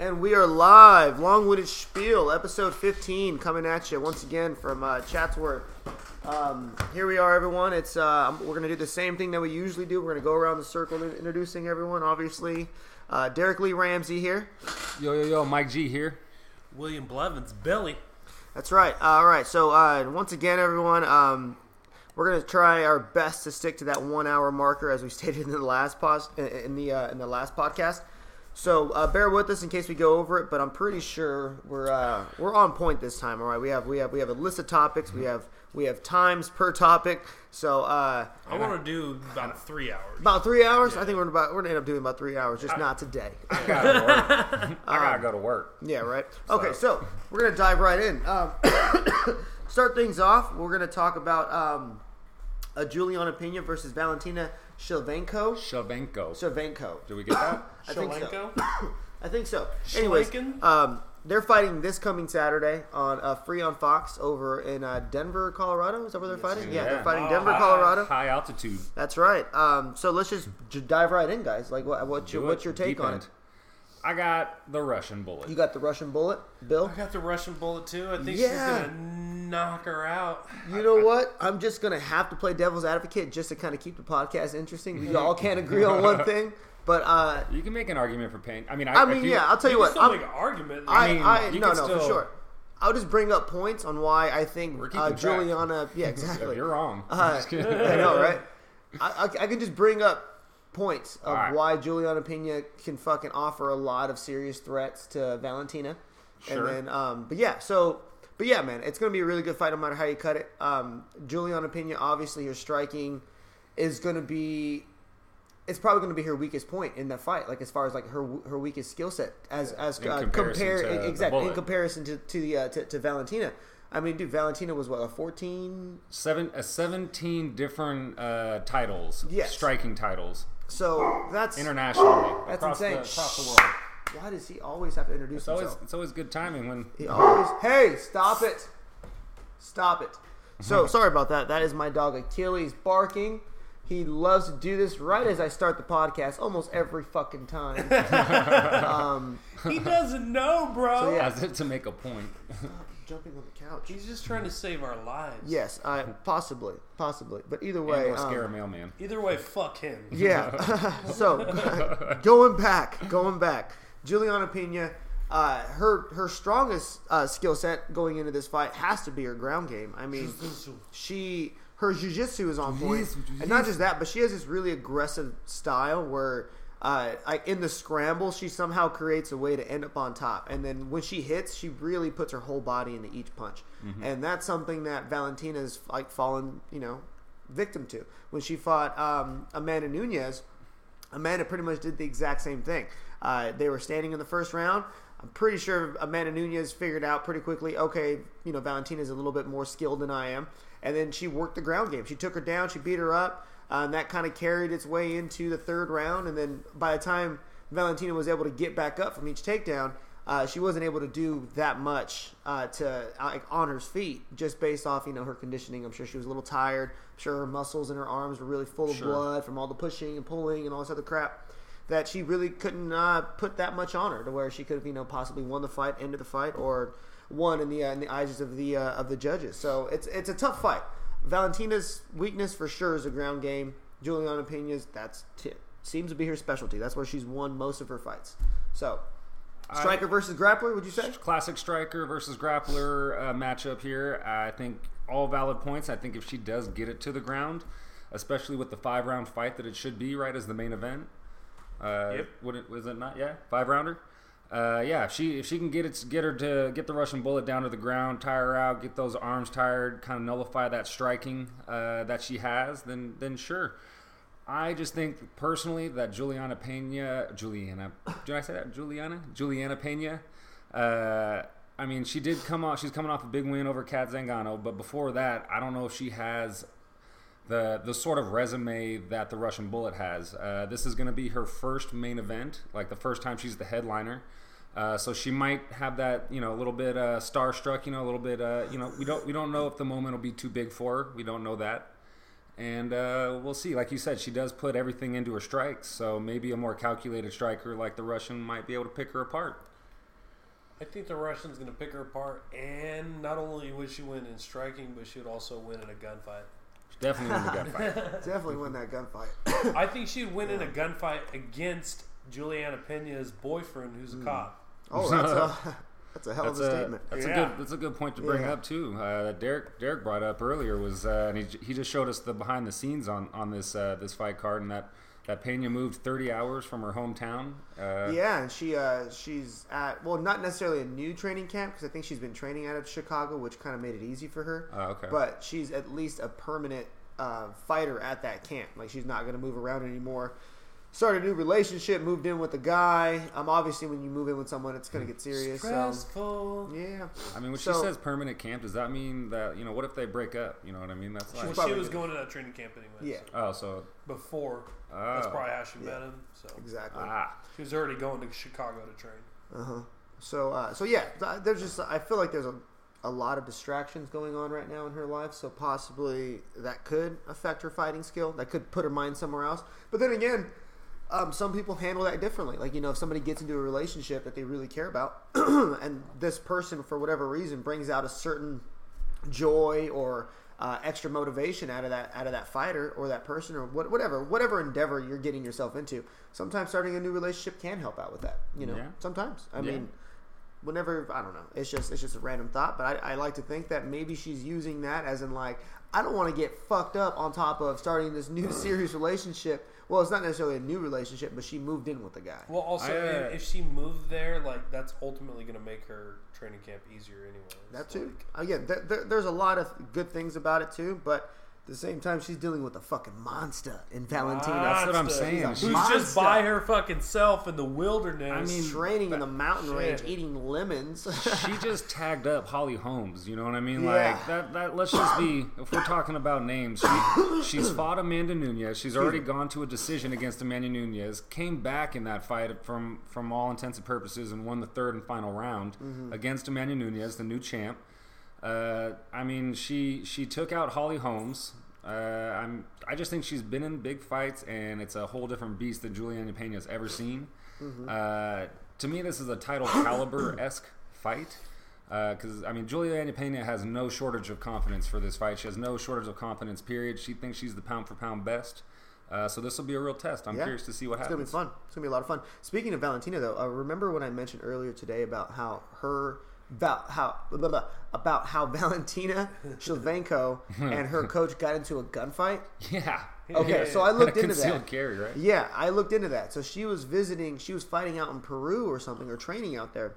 And we are live, Long-Winded Spiel, episode 15, coming at you once again from uh, Chatsworth. Um, here we are, everyone. It's uh, we're gonna do the same thing that we usually do. We're gonna go around the circle introducing everyone. Obviously, uh, Derek Lee Ramsey here. Yo, yo, yo, Mike G here. William Blevins, Billy. That's right. All right. So uh, once again, everyone, um, we're gonna try our best to stick to that one-hour marker, as we stated in the last pos- in the uh, in the last podcast. So uh, bear with us in case we go over it, but I'm pretty sure we're uh, we're on point this time. All right, we have we have we have a list of topics. We have we have times per topic. So uh, I want to do about three hours. about three hours. I think we're about we're gonna end up doing about three hours, just not today. I gotta work. I gotta go to work. Yeah, right. Okay, so we're gonna dive right in. Um, start things off. We're gonna talk about um, uh, Juliana Pena versus Valentina Shilvenko. Shavenko. Shilvenko. Do we get that? I think so. I think so. Anyways, Schlenken? um, they're fighting this coming Saturday on uh, Free on Fox over in uh, Denver, Colorado. Is that where they're fighting? Yeah, they're fighting Oh, Denver, high- Colorado. High altitude. That's right. Um, so let's just j- dive right in, guys. Like, what, what's your Do what's your take Deep on end. it? I got the Russian bullet. You got the Russian bullet, Bill. I got the Russian bullet too. I think Yeah. she's gonna knock her out. You know what? I'm just gonna have to play devil's advocate just to kind of keep the podcast interesting. We all can't agree on one thing, but uh, you can make an argument for pain. I mean, I, I mean, you- yeah, I'll tell you You what. still I'm, make an argument. I, mean, I, you no, can no, for sure. I'll just bring up points on why I think uh. Juliana. Yeah, exactly. you're wrong. Uh, I know, right? I, I, I can just bring up points of Alright. why Juliana Pena can fucking offer a lot of serious threats to Valentina. Sure. And then, um, but yeah, so, but yeah, man, it's going to be a really good fight no matter how you cut it. Um, Juliana Pena, obviously, her striking is going to be. It's probably going to be her weakest point in that fight, like as far as like her her weakest skill set, as as In uh, compare exactly in comparison to to the uh, to, to Valentina. I mean, dude, Valentina was what a fourteen Seven, uh, 17 different uh, titles. Yes. Striking titles. So that's Internationally. That's across insane. The, across the world. Why does he always have to introduce It's always, himself? it's always good timing when. He always. Hey, stop it! Stop it! So sorry about that. That is my dog Achilles barking. He loves to do this right as I start the podcast, almost every fucking time. um, he doesn't know, bro. So, yeah. As if to make a point. jumping on the couch. He's just trying to save our lives. Yes, I possibly, possibly, but either And way, or scare a um, mailman. Either way, fuck him. Yeah. so going back, going back, Juliana Pena, uh, her her strongest uh, skill set going into this fight has to be her ground game. I mean, she her jiu-jitsu is on and not just that, but she has this really aggressive style where. Uh, in the scramble, she somehow creates a way to end up on top, and then when she hits, she really puts her whole body into each punch, and that's something that Valentina's like fallen, you know, victim to. When she fought um, Amanda Nunes, Amanda pretty much did the exact same thing. Uh, they were standing in the first round. I'm pretty sure Amanda Nunes figured out pretty quickly, okay, you know, Valentina's a little bit more skilled than I am. And then she worked the ground game. She took her down, she beat her up, uh, and that kind of carried its way into the third round. And then by the time Valentina was able to get back up from each takedown, uh, she wasn't able to do that much uh, to like, on her feet just based off you know her conditioning. I'm sure she was a little tired. I'm sure her muscles and her arms were really full of Sure. blood from all the pushing and pulling and all this other crap. That she really couldn't uh, put that much on her to where she could have you know possibly won the fight, ended the fight, or won in the uh, in the eyes of the uh, of the judges. So it's it's a tough fight. Valentina's weakness for sure is the ground game. Juliana Pena's that's t- seems to be her specialty. That's where she's won most of her fights. So striker versus grappler, would you say? classic striker versus grappler uh, matchup here. I think all valid points. I think if she does get it to the ground, especially with the five round fight that it should be, right as the main event. Uh, Yep. It was it not? Yeah, five rounder. Uh, yeah, if she if she can get it get her to get the Russian bullet down to the ground, tire her out, get those arms tired, kind of nullify that striking uh, that she has, then then sure. I just think personally that Juliana Pena, Juliana, did I say that? Juliana, Juliana Pena. Uh, I mean, she did come off. She's coming off a big win over Cat Zingano, but before that, I don't know if she has the the sort of resume that the Russian Bullet has. Uh, this is going to be her first main event, like the first time she's the headliner. Uh, so she might have that, you know, a little bit uh, starstruck, you know, a little bit, uh, you know, we don't we don't know if the moment will be too big for her. We don't know that, and uh, we'll see. Like you said, she does put everything into her strikes, so maybe a more calculated striker like the Russian might be able to pick her apart. I think the Russian's going to pick her apart, and not only would she win in striking, but she would also win in a gunfight. Definitely win the gunfight. Definitely win that gunfight. I think she'd win in a gunfight against Juliana Pena's boyfriend, who's a cop. Oh, that's a that's a hell That's of a, a statement. that's a good that's a good point to bring Yeah. up too. Uh, that Derek Derek brought up earlier was uh, and he, he just showed us the behind the scenes on on this uh, this fight card and that that Pena moved 30 hours from her hometown. Uh, Yeah, and she uh, she's at well, not necessarily a new training camp because I think she's been training out of Chicago, which kind of made it easy for her. Oh, okay. But she's at least a permanent uh, fighter at that camp. Like she's not going to move around anymore. Started a new relationship, moved in with a guy. Um, obviously, when you move in with someone, it's going to get serious. So Stressful. yeah, I mean, when So- she says permanent camp, does that mean that you know what if they break up? You know what I mean? That's Well, like she was good. going to that training camp anyways. yeah, oh, so Before. Oh, That's probably how she Yeah. met him. So exactly. ah, she was already going to Chicago to train. Uh huh. So uh, so yeah, there's just I feel like there's a a lot of distractions going on right now in her life, so possibly that could affect her fighting skill. That could put her mind somewhere else. But then again, um, some people handle that differently. Like you know, if somebody gets into a relationship that they really care about, and this person for whatever reason brings out a certain joy or uh, extra motivation out of that out of that fighter or that person or what, whatever whatever endeavor you're getting yourself into. Sometimes starting a new relationship can help out with that. You know, Yeah. sometimes. I Yeah. mean, whenever I don't know, it's just it's just a random thought. But I, I like to think that maybe she's using that as in like I don't want to get fucked up on top of starting this new serious relationship. Well, it's not necessarily a new relationship, but she moved in with the guy. Well, also, I, uh, if, if she moved there, like that's ultimately going to make her training camp easier anyway. That too. Again, there, there, there's a lot of good things about it too, but at the same time, she's dealing with a fucking monster in Valentina. That's what I'm saying. He's a Who's monster. just by her fucking self in the wilderness? I mean, training in the mountain Shit. range, eating lemons. she just tagged up Holly Holmes. You know what I mean? Yeah. Like that. That let's just be. If we're talking about names, she, she's fought Amanda Nunes. She's already gone to a decision against Amanda Nunes. Came back in that fight from from all intents and purposes and won the third and final round Mm-hmm. against Amanda Nunes, the new champ. Uh, I mean, she she took out Holly Holmes. Uh, I'm. I just think she's been in big fights, and it's a whole different beast than Juliana Pena's ever seen. Uh, to me, this is a title caliber esque fight. Because I mean, Juliana Pena has no shortage of confidence for this fight. She has no shortage of confidence. Period. She thinks she's the pound for pound best. Uh, so this will be a real test. I'm Yeah. curious to see what happens. It's gonna be fun. It's gonna be a lot of fun. Speaking of Valentina, though, uh, remember when I mentioned earlier today about how her about how blah, blah, about how Valentina Shilvenko and her coach got into a gunfight? Yeah. Okay, so I looked into that. carry, right? Yeah, I looked into that. So she was visiting, she was fighting out in Peru or something, or training out there,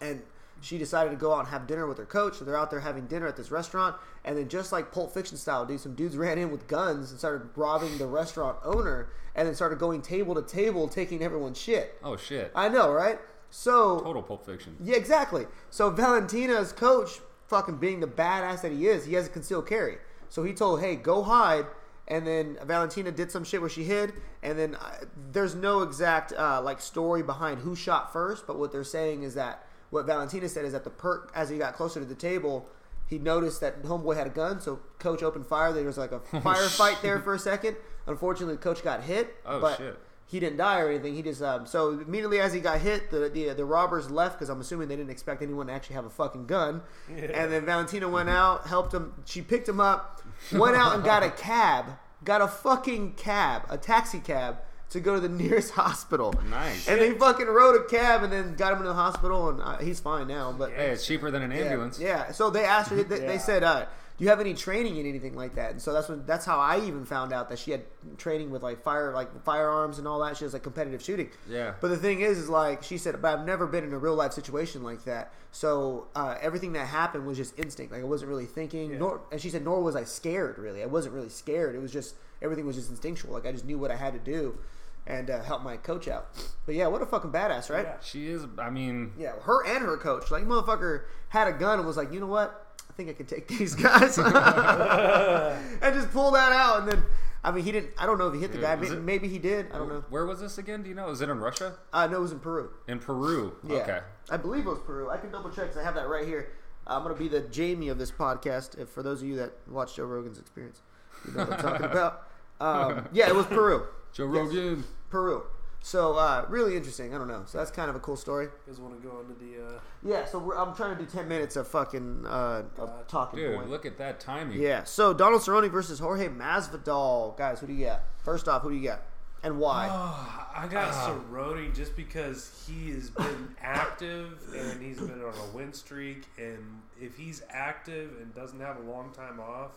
and she decided to go out and have dinner with her coach. So they're out there having dinner at this restaurant, and then just like Pulp Fiction style, dude, some dudes ran in with guns and started robbing the restaurant owner, and then started going table to table, taking everyone's shit. Oh shit. I know, right? So Total Pulp Fiction. yeah, exactly. So Valentina's coach, fucking being the badass that he is, he has a concealed carry. So he told, "Hey, go hide." And then Valentina did some shit where she hid, and then uh, there's no exact uh, like story behind who shot first, but what they're saying is that what Valentina said is that the perk as he got closer to the table, he noticed that homeboy had a gun, so coach opened fire. There was like a firefight there for a second. Unfortunately, the coach got hit, Oh, but shit. He didn't die or anything. He just um, so immediately as he got hit, the the, the robbers left because I'm assuming they didn't expect anyone to actually have a fucking gun. And then Valentina went out, helped him. She picked him up, went out and got a cab, got a fucking cab, a taxi cab to go to the nearest hospital. Nice. And they fucking rode a cab and then got him into the hospital, and uh, he's fine now. But Hey, it's cheaper than an yeah, ambulance. Yeah. So they asked her. They, Yeah. they said, uh, "Do you have any training in anything like that?" And so that's when that's how I even found out that she had training with like fire, like firearms and all that. She has like competitive shooting. Yeah. But the thing is, is like she said, but I've never been in a real life situation like that. So uh, everything that happened was just instinct. Like I wasn't really thinking. Yeah. Nor, and she said, nor was I scared. Really, I wasn't really scared. It was just everything was just instinctual. Like I just knew what I had to do, and uh, help my coach out. But yeah, what a fucking badass, right? Yeah. She is. I mean, Yeah, her and her coach. Like, motherfucker had a gun and was like, you know what? I think I can take these guys. and just pull that out. And then, I mean, he didn't, I don't know if he hit the guy. Maybe, it- maybe he did. I don't know. where was this again? Do you know? Is it in Russia? Uh, no, it was in Peru. In Peru. Yeah. Okay. I believe it was Peru. I can double check because I have that right here. I'm going to be the Jamie of this podcast. If for those of you that watch Joe Rogan's experience, you know what I'm talking about. Um, yeah, it was Peru. Joe Yes. Rogan. Peru. So uh, really interesting. I don't know. So that's kind of a cool story. You guys want to go into the? Uh, Yeah. So we're, I'm trying to do ten minutes of fucking uh, of talking Dude, point. look at that timing. Yeah. So Donald Cerrone versus Jorge Masvidal. Guys, who do you got? First off, who do you got, and why? Oh, I got Cerrone just because he has been active and he's been on a win streak. And if he's active and doesn't have a long time off,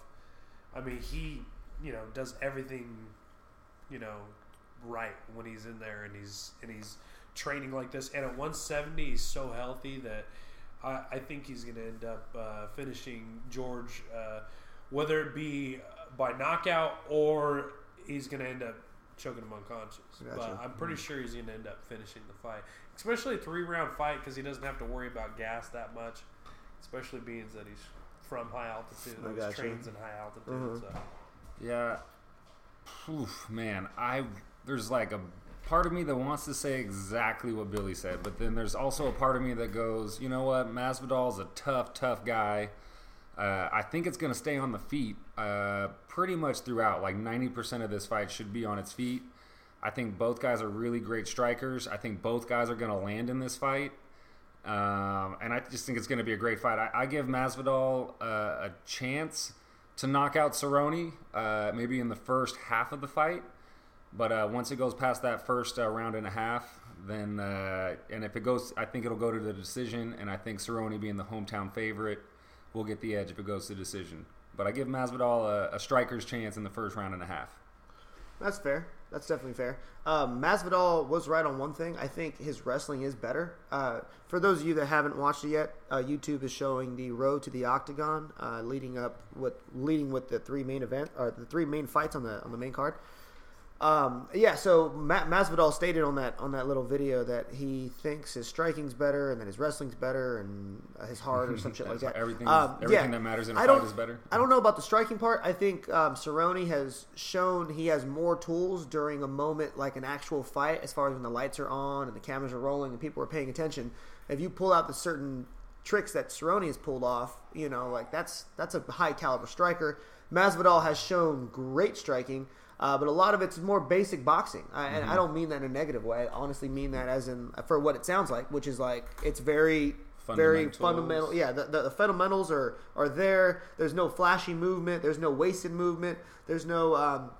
I mean, he, you know, does everything, you know, right when he's in there and he's and he's training like this. And at 170, he's so healthy that I, I think he's going to end up uh, finishing George, uh, whether it be by knockout or he's going to end up choking him unconscious. But I'm pretty sure he's going to end up finishing the fight, especially a three round fight because he doesn't have to worry about gas that much, especially being that he's from high altitude. I gotcha. He trains in high altitude. Mhm. So. Yeah. Oof, man, I there's like a part of me that wants to say exactly what Billy said, but then there's also a part of me that goes, you know what, Masvidal's a tough, tough guy. Uh, I think it's going to stay on the feet uh, pretty much throughout. Like 90% of this fight should be on its feet. I think both guys are really great strikers. I think both guys are going to land in this fight. Um, and I just think it's going to be a great fight. I, I give Masvidal uh, a chance to knock out Cerrone, uh, maybe in the first half of the fight. But uh, once it goes past that first uh, round and a half, then uh, and if it goes, I think it'll go to the decision. And I think Cerrone, being the hometown favorite, will get the edge if it goes to decision. But I give Masvidal a, a striker's chance in the first round and a half. That's fair. That's definitely fair. Um, Masvidal was right on one thing. I think his wrestling is better. Uh, for those of you that haven't watched it yet, uh, YouTube is showing the road to the octagon, uh, leading up with leading with the three main event or the three main fights on the on the main card. Um, yeah, so Ma- Masvidal stated on that on that little video that he thinks his striking's better and that his wrestling's better and uh, his heart or some shit like that. Everything, Um, everything yeah. that matters in a fight is better. I don't know about the striking part. I think um, Cerrone has shown he has more tools during a moment like an actual fight, as far as when the lights are on and the cameras are rolling and people are paying attention. If you pull out the certain tricks that Cerrone has pulled off, you know, like that's that's a high caliber striker. Masvidal has shown great striking, uh, but a lot of it's more basic boxing, I, and I don't mean that in a negative way. I honestly mean that as in for what it sounds like, which is like it's very very fundamental. Yeah, the, the, the fundamentals are are there. There's no flashy movement. There's no wasted movement. There's no um,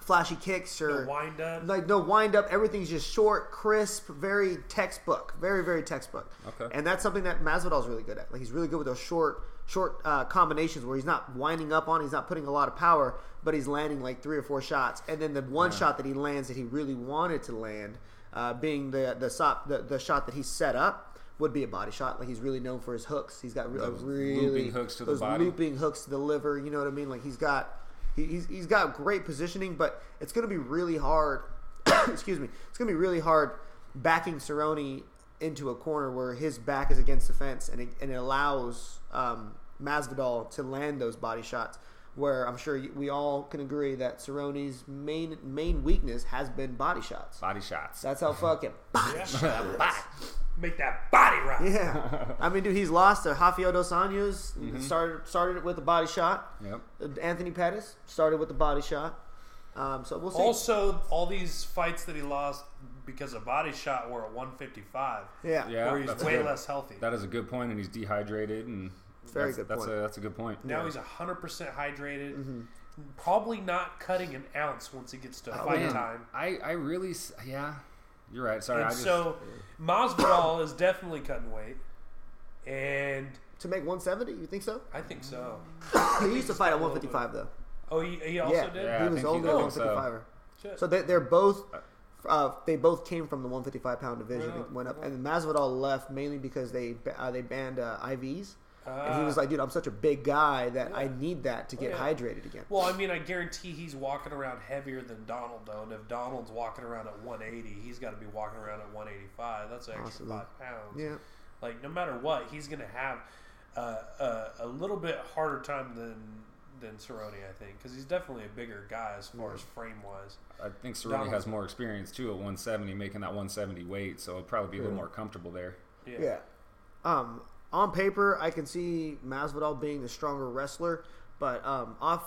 flashy kicks or No wind up. like no wind up. Everything's just short, crisp, very textbook, very very textbook. Okay. And that's something that Masvidal's really good at. Like he's really good with those short short uh, combinations where he's not winding up on, he's not putting a lot of power, but he's landing like three or four shots. And then the one shot that he lands that he really wanted to land, uh, being the the, shot the the shot that he set up. Would be a body shot. Like he's really known for his hooks. He's got Those really looping hooks to the body. looping hooks to the liver. You know what I mean? Like he's got he, he's he's got great positioning, but it's going to be really hard. excuse me. It's going to be really hard backing Cerrone into a corner where his back is against the fence, and it, and it allows um, Masvidal to land those body shots. Where I'm sure we all can agree that Cerrone's main main weakness has been body shots. Body shots. That's how fucking body Yeah. shots. Make that body rock. Yeah, I mean, dude, he's lost to Rafael dos Anjos. Mm-hmm. Started started with a body shot. Yep. Anthony Pettis started with a body shot. Um, so we'll see. Also, all these fights that he lost because of body shot were at 155, yeah, Yeah. where he's way good. less healthy. That is a good point, and he's dehydrated, and Very that's, good that's point. A, that's a good point. now Yeah. he's 100% hydrated. Mm-hmm. Probably not cutting an ounce once he gets to Oh, fight man. time. I, I really, yeah, you're right. Sorry, and I just, so Masvidal is definitely cutting weight, and to make 170, you think so? I think so. he used to fight at 155 though. Oh, he, he also yeah, did. Yeah, he I was think only he- a I think so. 155er. Shit. So they, they're both. Uh, they both came from the 155 pound division. Right and went up, right and Masvidal left mainly because they uh, they banned uh, IVs, and he was like, "Dude, I'm such a big guy that I need that to get yeah. hydrated again." Well, I mean, I guarantee he's walking around heavier than Donald, though. And if Donald's walking around at 180, he's got to be walking around at 185. That's an extra Possibly. five pounds. Yeah, Like, no matter what, he's going to have uh, a, a little bit harder time than than Cerrone, I think, because he's definitely a bigger guy as far as frame wise. I think Cerrone Donald's- has more experience too at 170, making that 170 weight, so it'll probably be a little Yeah. more comfortable there. Yeah. Yeah. Um, on paper, I can see Masvidal being the stronger wrestler, but um, off,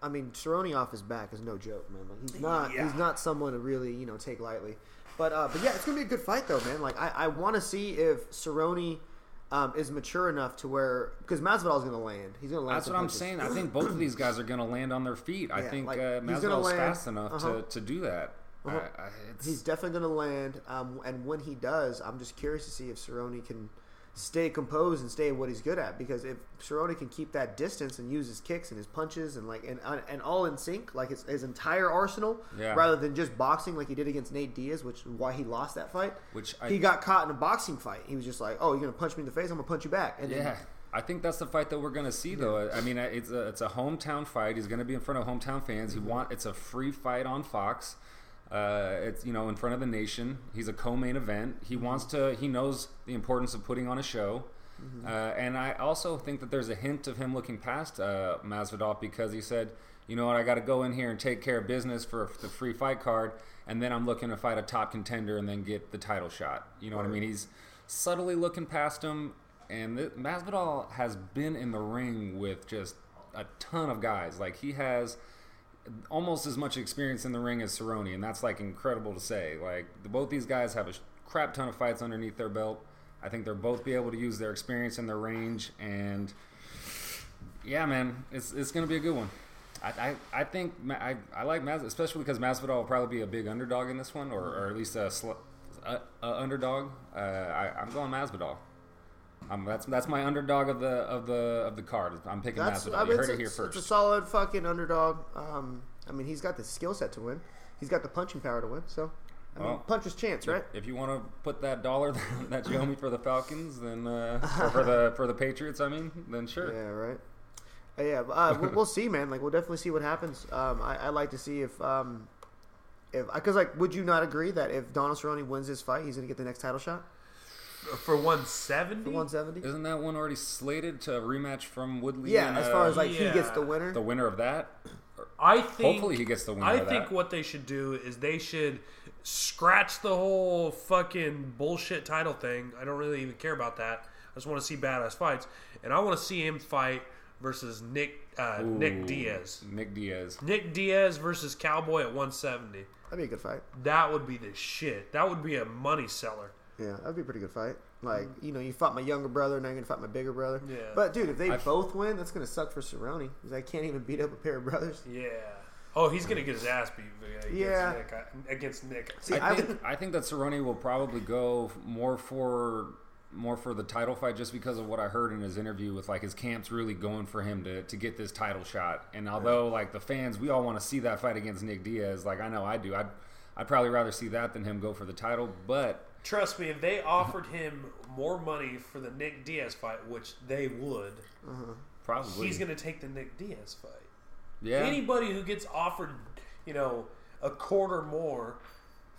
I mean, Cerrone off his back is no joke, man. Like, he's not. Yeah. He's not someone to really, you know, take lightly. But uh, but yeah, it's gonna be a good fight though, man. Like I, I want to see if Cerrone um, is mature enough to where because Masvidal's gonna land. He's gonna land. That's what I'm saying. I think both of these guys are going to land on their feet. I think like, uh, Masvidal's fast enough Uh-huh. to, to do that. Uh-huh. I, I, He's definitely gonna land. Um, and when he does, I'm just curious to see if Cerrone can stay composed and stay what he's good at. Because if Cerrone can keep that distance and use his kicks and his punches and like and uh, and all in sync, like his, his entire arsenal, Yeah. rather than just boxing like he did against Nate Diaz, which is why he lost that fight. which I, he got caught in a boxing fight. He was just like, "Oh, you're gonna punch me in the face? I'm gonna punch you back." And yeah. then, I think that's the fight that we're going to see, though. I mean, it's a it's a hometown fight. He's going to be in front of hometown fans. He want it's a free fight on Fox. Uh, it's you know in front of the nation. He's a co-main event. He wants to. He knows the importance of putting on a show. Uh, and I also think that there's a hint of him looking past uh, Masvidal because he said, you know what, I got to go in here and take care of business for the free fight card, and then I'm looking to fight a top contender and then get the title shot. You know what I mean? He's subtly looking past him, and th- Masvidal has been in the ring with just a ton of guys. Like he has almost as much experience in the ring as Cerrone, and that's like incredible to say. Like both these guys have a crap ton of fights underneath their belt. I think they'll both be able to use their experience and their range, and yeah, man, it's it's gonna be a good one. I, I, I think I, I like Mas, especially because Masvidal will probably be a big underdog in this one, or, or at least a, sl- a, a underdog. Uh, I, I'm going Masvidal. Um, that's that's my underdog of the of the of the card. I'm picking that's Masvidal. I mean, you heard it here it's- first. it's a solid fucking underdog. Um, I mean, he's got the skill set to win. He's got the punching power to win. So, I mean, Well, puncher's chance, right? If you want to put that dollar that you owe me for the Falcons, then uh, for the for the Patriots, I mean, then sure. Yeah, right. Uh, yeah, uh, we'll, we'll see, man. Like, we'll definitely see what happens. Um, I, I like to see if, um, if because like, would you not agree that if Donald Cerrone wins this fight, he's gonna get the next title shot For 170? for 170? Isn't that one already slated to rematch from Woodley? Yeah, and, as far uh, as like he gets the winner. the winner of that. I think. Hopefully, he gets the winner. I of think what they should do is they should scratch the whole fucking bullshit title thing. I don't really even care about that. I just want to see badass fights, and I want to see him fight versus Nick uh, Nick Diaz. Nick Diaz. Nick Diaz versus Cowboy at 170. That'd be a good fight. That would be the shit. That would be a money seller. Yeah, that'd be a pretty good fight. Like, you know, you fought my younger brother, now you're gonna fight my bigger brother. Yeah. But dude, if they I- both win, that's gonna suck for Cerrone because I can't even beat up a pair of brothers. Yeah. Oh, he's gonna get his ass beat against Yeah. Nick. uh, Against Nick. See, I I, think I think that Cerrone will probably go more for more for the title fight just because of what I heard in his interview with like his camp's really going for him to, to get this title shot. And although like the fans, we all want to see that fight against Nick Diaz. Like I know I do. I'd I'd probably rather see that than him go for the title. But Trust me, if they offered him more money for the Nick Diaz fight, which they would, probably he's going to take the Nick Diaz fight. yeah. Anybody who gets offered, you know, a quarter more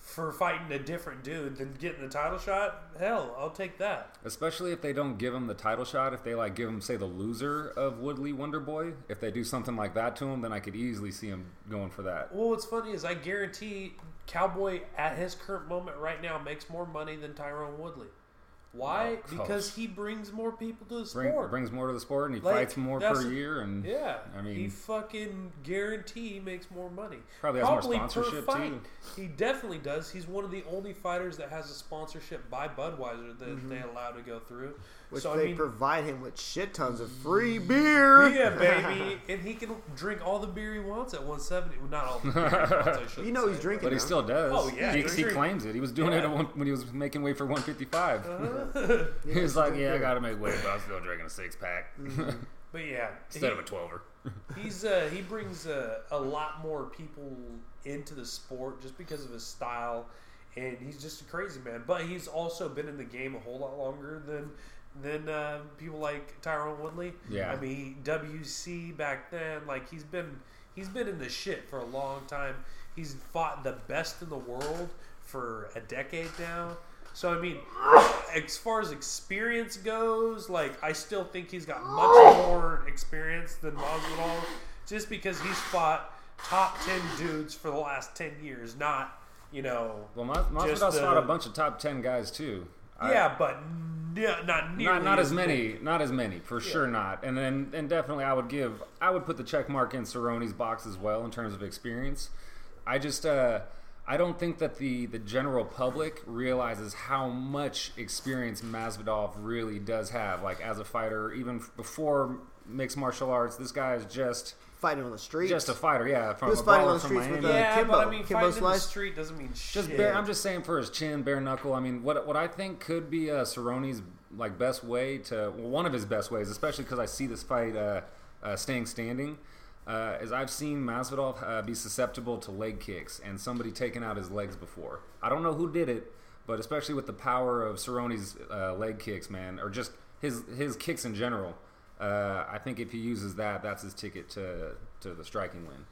for fighting a different dude than getting the title shot, hell, I'll take that. Especially if they don't give him the title shot, if they like give him, say, the loser of Woodley Wonder Boy, if they do something like that to him, then I could easily see him going for that. Well, what's funny is I guarantee Cowboy at his current moment right now makes more money than Tyrone Woodley. Why? Oh, because he brings more people to the Bring, sport. brings more to the sport, and he Like, fights more per year, and Yeah, I mean- he fucking guarantee he makes more money. Probably has more per sponsorship, fight. too. He definitely does. He's one of the only fighters that has a sponsorship by Budweiser that mm-hmm. they allow to go through. Which so they I mean, provide him with shit tons of free beer. yeah, baby, and he can drink all the beer he wants at 170. Well, not all the beer he wants. I You know he's drinking but he still does. Oh, yeah, he, he's he claims it. He was doing it Yeah. at one, when he was making weight for 155. Uh-huh. he was like, "Yeah, I got to make weight, but I'm still drinking a six pack But yeah, instead he- of a 12er." He's uh, he brings uh, a lot more people into the sport just because of his style, and he's just a crazy man. But he's also been in the game a whole lot longer than than uh, people like Tyrone Woodley. Yeah. I mean WC back then, like he's been he's been in the shit for a long time. He's fought the best in the world for a decade now. So I mean, as far as experience goes, like I still think he's got much more experience than Masvidal, just because he's fought top ten dudes for the last ten years, not you know. Well, Mas- Masvidal's fought a bunch of top 10 guys too. I- yeah, but n- not nearly not not as many. not as many for sure. Not, and then and definitely I would give I would put the check mark in Cerrone's box as well in terms of experience. I just uh, I don't think that the the general public realizes how much experience Masvidal really does have. Like as a fighter, even before mixed martial arts, this guy is just Fighting on the street. just a fighter. Yeah, from He was a fighting on the from streets with Miami. Uh, yeah, Kimbo. but I mean, Kimbo fighting in the street doesn't mean Just shit. bare, I'm just saying for his chin, bare knuckle. I mean, what what I think could be uh, Cerrone's like best way to well, one of his best ways, especially because I see this fight uh, uh, staying standing, uh, is I've seen Masvidal uh, be susceptible to leg kicks and somebody taking out his legs before. I don't know who did it, but especially with the power of Cerrone's uh, leg kicks, man, or just his his kicks in general. Uh, I think if he uses that, that's his ticket to to the striking win.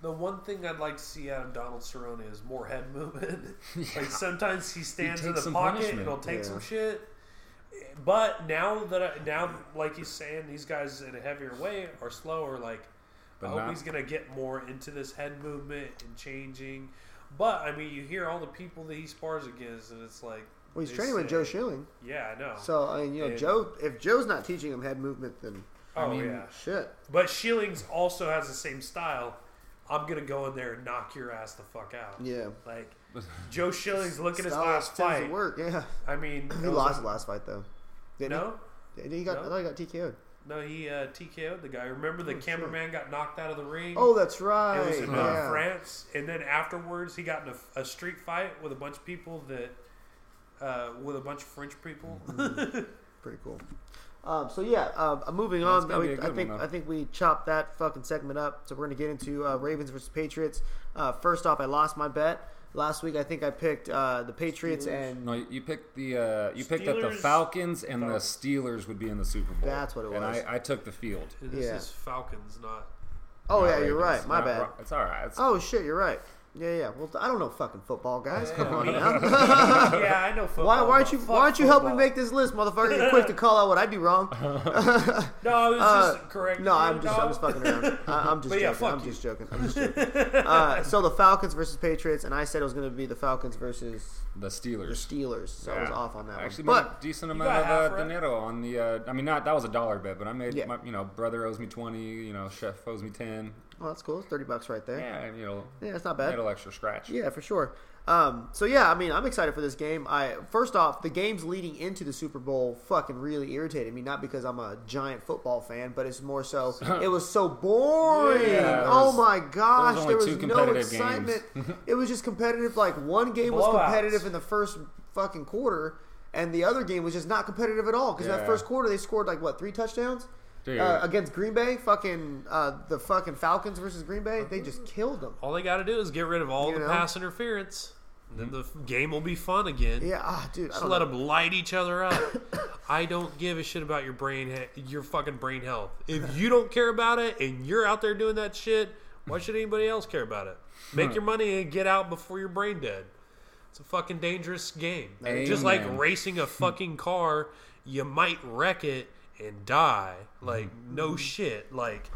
The one thing I'd like to see out of Donald Cerrone is more head movement. Like sometimes he stands in takes the some pocket punishment. and he'll take Yeah. some shit. But now that I, now, like he's saying, these guys in a heavier way are slower. Like But I hope not- he's gonna get more into this head movement and changing. But I mean, you hear all the people that he spars against, and it's like, Well, he's they training with say- Joe Schilling. Yeah, I know. So I mean, you know, And- Joe. If Joe's not teaching him head movement, then oh I mean, yeah. shit. But Schilling's also has the same style. I'm gonna go in there and knock your ass the fuck out. Yeah. Like Joe Schilling's, look at his Style last tends to fight. work. Yeah. I mean, He that was lost a- the last fight though. Didn't No, he? He got. No. I thought he got TKO'd. no, he uh, TKO'd the guy. Remember the Oh, cameraman got knocked out of the ring. Oh, that's right. it was in uh, yeah. France, and then afterwards he got in a, a street fight with a bunch of people that, uh, with a bunch of French people. Mm-hmm. Pretty cool. Um, so yeah, uh, moving That's on. gonna I, be a I good think one. I think we chopped that fucking segment up. So we're gonna get into uh, Ravens versus Patriots. Uh, first off, I lost my bet last week. I think I picked uh, the Patriots, Steelers. and No, you picked the uh, you picked that the Falcons and the Steelers would be in the Super Bowl. That's what it And was. I, I took the field. this Yeah. is Falcons, not. oh Not yeah, you're right. My Not bad. It's all right. It's, Oh shit, you're right. Yeah, yeah. Well, I don't know fucking football, guys. Come on now. yeah, I know football. why, why don't you fuck Why don't you help me football. make this list, motherfucker? You're quick to call out what I do wrong. No, I was Uh, just correct. No, I'm just, I'm just fucking around. I, I'm just But yeah, joking. fuck I'm you. just joking. I'm just joking. Uh, so the Falcons versus Patriots, and I said it was going to be the Falcons versus the Steelers. the Steelers. Steelers. So I was Yeah. off on that I actually one. made But a decent amount got of half uh, right. dinero on the. Uh, I mean, not that was a dollar bet, but I made Yeah. my you know brother owes me twenty. You know, chef owes me ten. Oh, that's cool. It's thirty bucks right there. Yeah, and, you know, Yeah, it's not bad. little extra scratch. Yeah, for sure. Um, so yeah, I mean, I'm excited for this game. I first off, the games leading into the Super Bowl fucking really irritated me. Not because I'm a giant football fan, but it's more so it was so boring. Yeah, there oh my gosh, only there was, no excitement. it was just competitive. Like one game was competitive in the first fucking quarter, and the other game was just not competitive at all. Because in that first quarter, they scored like what three touchdowns. Dude. Uh, against Green Bay, fucking uh, the fucking Falcons versus Green Bay, they just killed them. All they got to do is get rid of all You the know? pass interference. Then the f- game will be fun again. Yeah, ah, dude, I Just don't let know. them light each other up. I don't give a shit about your brain, he- your fucking brain health. If you don't care about it and you're out there doing that shit, why should anybody else care about it? Make your money and get out before you're brain dead. It's a fucking dangerous game. Just like Amen. racing a fucking car, you might wreck it and die. Like no shit. Like,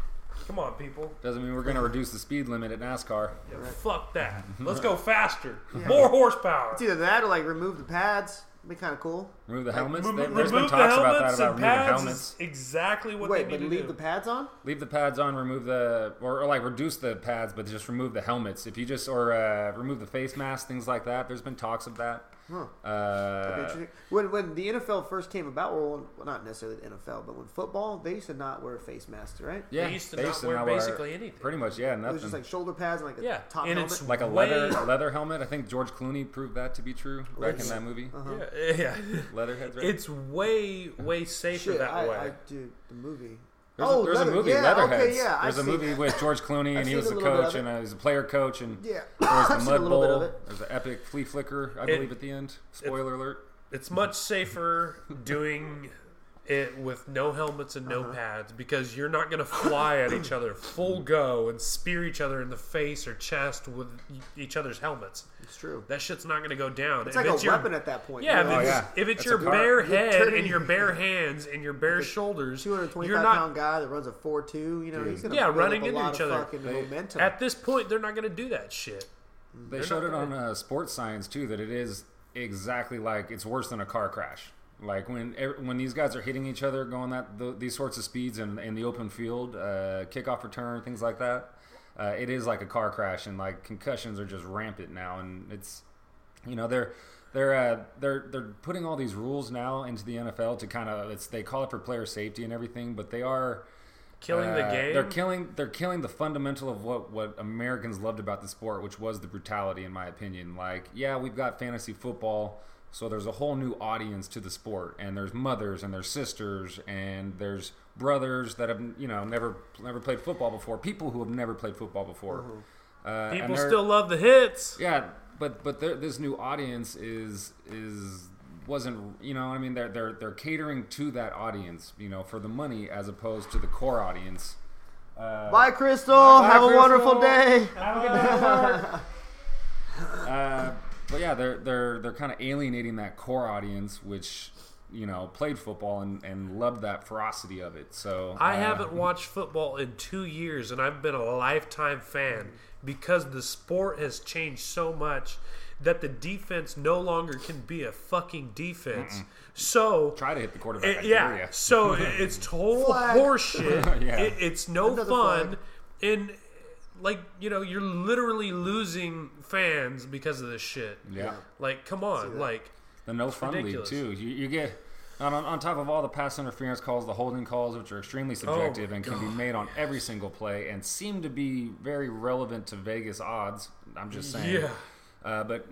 come on, people. Doesn't mean we're gonna reduce the speed limit at NASCAR. Yeah, Fuck that. Let's go faster. More horsepower. It's either that or like remove the pads. Be kind of cool. Remove the helmets. Remo- There- There's been remove the talks about that helmets about and removing pads helmets. is exactly what Wait, they but need leave to the pads on? Leave the pads on. Remove the or, or like reduce the pads, but just remove the helmets. If you just or uh, remove the face mask, things like that. There's been talks of that. Huh. Uh, Interesting. When when the NFL first came about, well, well, not necessarily the NFL, but when football, they used to not wear face masks, right? yeah, They used to they not wear basically anything. Pretty much, yeah, nothing. It was just like shoulder pads and like a Yeah, top and helmet. it's like a way- leather leather helmet. I think George Clooney proved that to be true back in Let's- that movie. uh-huh. Yeah, yeah. Leatherheads, right? It's way, way safer Shit, that I, way. I dude, the movie. There's, oh, a, there's leather, a movie, yeah, Leatherheads. Okay, yeah, there's I've a movie that. with George Clooney, I've and he was a the little bit of coach, and uh, he was a player coach, and Yeah, there was I've the seen a Mud little Bowl. There's an epic flea flicker, I It- believe, at the end. Spoiler alert. It's much safer doing it with no helmets and no Uh-huh. pads because you're not going to fly at each other full go and spear each other in the face or chest with each other's helmets. It's true. That shit's not going to go down. It's If like a your- weapon at that point. Yeah, you if know? Oh, it's, yeah. if it's That's your a car. bare You're head turning- and your bare hands and your bare shoulders, 225 you're not pound guy that runs a 4-2, you know, he's gonna Yeah, build running up a into lot each of other. Fucking They- momentum. at this point they're not going to do that shit. They They're showed not it on uh, sports science too that it is exactly like it's worse than a car crash. Like when when these guys are hitting each other, going that th these sorts of speeds in, in the open field, uh, kickoff return, things like that. uh, it is like a car crash, and like concussions are just rampant now, and it's you know they're they're uh, they're they're putting all these rules now into the NFL to kind of it's they call it for player safety and everything, but they are Killing the uh, game. They're killing. They're killing the fundamental of what what Americans loved about the sport, which was the brutality, in my opinion. Like, yeah, we've got fantasy football, so there's a whole new audience to the sport, and there's mothers and there's sisters and there's brothers that have you know never never played football before, people who have never played football before. Uh, People still love the hits. yeah, but but this new audience is is wasn't you know I mean they're they're they're catering to that audience you know for the money as opposed to the core audience. Uh, Bye, Crystal. Bye, Have a wonderful day. Have a good day. uh, but yeah, they're they're they're kind of alienating that core audience, which you know played football and, and loved that ferocity of it. So I uh, haven't watched football in two years, and I've been a lifetime fan because the sport has changed so much that the defense no longer can be a fucking defense. So, try to hit the quarterback. it- yeah, so it's total Flag. horseshit. Yeah. It, it's no Another fun, flag. and like you know, you're literally losing fans because of this shit. yeah. Like, come on, like. The no fun league too. You, you get on, on top of all the pass interference calls, the holding calls, which are extremely subjective my and can be made on every single play, and seem to be very relevant to Vegas odds. I'm just saying. Yeah. Uh, but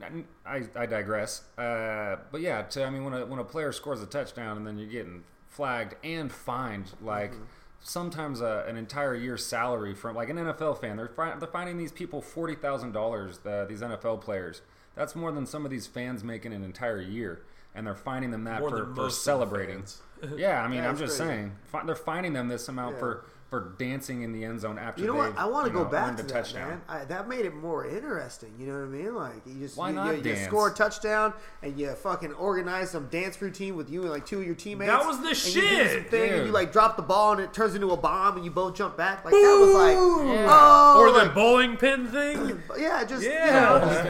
I, I digress. Uh, but yeah, to, I mean, when a when a player scores a touchdown and then you're getting flagged and fined, like sometimes a, an entire year's salary from like an NFL fan, they're fi- they're finding these people forty thousand dollars. These NFL players, that's more than some of these fans make in an entire year, and they're finding them that More for, for most celebrating. yeah, I mean, Yeah, I'm just crazy. saying, fi- they're finding them this amount Yeah. for for dancing in the end zone after You know what? I want to you go know, back to a that, touchdown. man. I, that made it more interesting. You know what I mean? Like you just Why you, not you, you score a touchdown and you fucking organize some dance routine with you and like two of your teammates. That was the and You do shit, some thing and you like drop the ball and it turns into a bomb and you both jump back. Like that was like oh, Yeah. oh, Or the like, bowling pin thing. yeah, just Yeah. you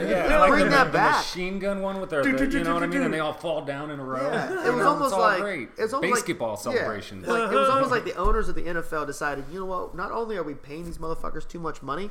know, Yeah, like bring bring that back. machine gun one with their, Do, do, the- you know what I mean, and they all fall down in a row. Yeah, it was almost like great. it was almost basketball like, celebrations. Yeah, like it was almost like the owners of the NFL decided, you know what? Not only are we paying these motherfuckers too much money,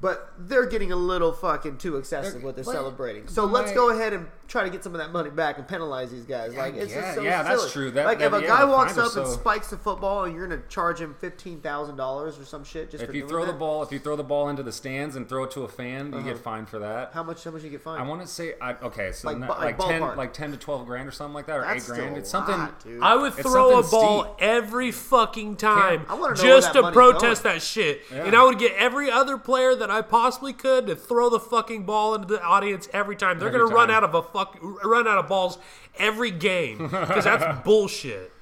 but they're getting a little fucking too excessive They're- with their but- celebrating. So let's go ahead and try to get some of that money back and penalize these guys. Yeah, Like it's yeah, just so yeah, that's silly. true. That- like that- if a yeah, guy walks up are and spikes the football and you're gonna charge him fifteen thousand dollars or some shit just if for you doing throw the ball, if you throw the ball into the stands and throw it to a fan, you Uh-huh. get fined for that. how much? How much you get fined? I want to say, I, okay, so Like not- like, like ten, ballpark. like ten to twelve grand or something like that, or That's eight grand. still It's something. lot, dude. I would throw a ball steep. every fucking time I wanna just to protest going. that shit. Yeah. And I would get every other player that I possibly could to throw the fucking ball into the audience every time. They're gonna run out of a fuck run out of balls every game because that's bullshit.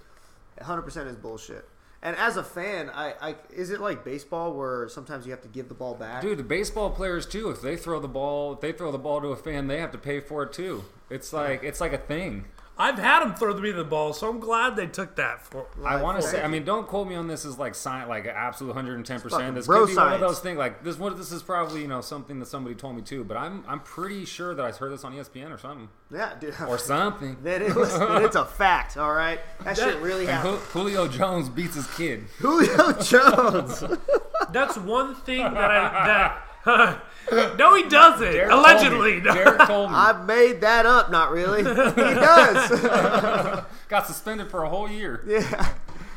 100 percent is bullshit. And as a fan, I, I is it like baseball where sometimes you have to give the ball back? Dude, the baseball players too. If they throw the ball, if they throw the ball to a fan, they have to pay for it too. It's like it's like a thing. I've had them throw me the ball, so I'm glad they took that for. I want to say. I mean, don't quote me on this as like sign like absolute 110. percent This could be one of those things. Like this. What this is probably you know something that somebody told me too. But I'm I'm pretty sure that I heard this on ESPN or something yeah, dude. or something. That is, that it's a fact. All right, that, shit really happened. Julio Jones beats his kid. Julio Jones. That's one thing that I that. no, he doesn't. Derek Allegedly, told me. Derek told me. I made that up. Not really. He does. Got suspended for a whole year. yeah.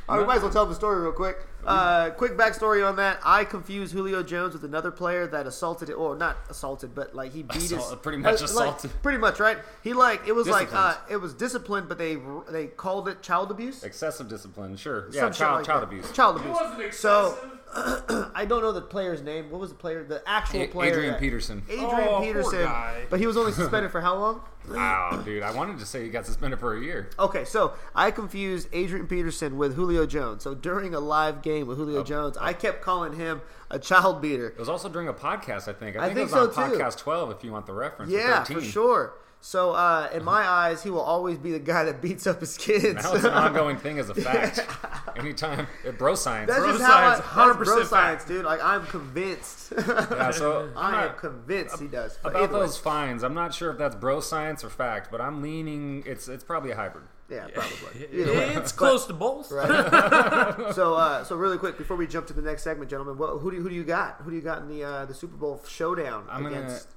All right, we might as well tell the story real quick. Uh, quick backstory on that. I confused Julio Jones with another player that assaulted, or not assaulted, but like he beat his. Pretty much uh, assaulted. Like, pretty much, right? He like it was like uh, it was disciplined, but they they called it child abuse. Excessive discipline, sure. Yeah, Some child like child that. abuse. Child abuse. wasn't excessive. So I don't know the player's name. What was the player? The actual A- player. Adrian that- Peterson. Adrian Oh, poor Peterson. guy. But he was only suspended for how long? Wow, dude! I wanted to say he got suspended for a year. Okay, so I confused Adrian Peterson with Julio Jones. So during a live game with Oh, Julio Jones, I kept calling him a child beater. It was also during a podcast, I think. I I think, think it was so, on too. podcast 12, if you want the reference. Yeah, for sure. So uh, in my eyes, he will always be the guy that beats up his kids. Now it's an ongoing thing as a fact. Anytime, it bro science. That's Bro just how I, science, bro 100% science, dude. Like I'm convinced. Yeah, so I'm I am not- convinced he does. But about way. those fines. I'm not sure if that's bro science or fact, but I'm leaning. It's it's probably a hybrid. Yeah, probably. Either way. It's close to both. Right. so, uh, so really quick before we jump to the next segment, gentlemen, what, who do you, who do you got? Who do you got in the uh, the Super Bowl showdown I'm gonna against?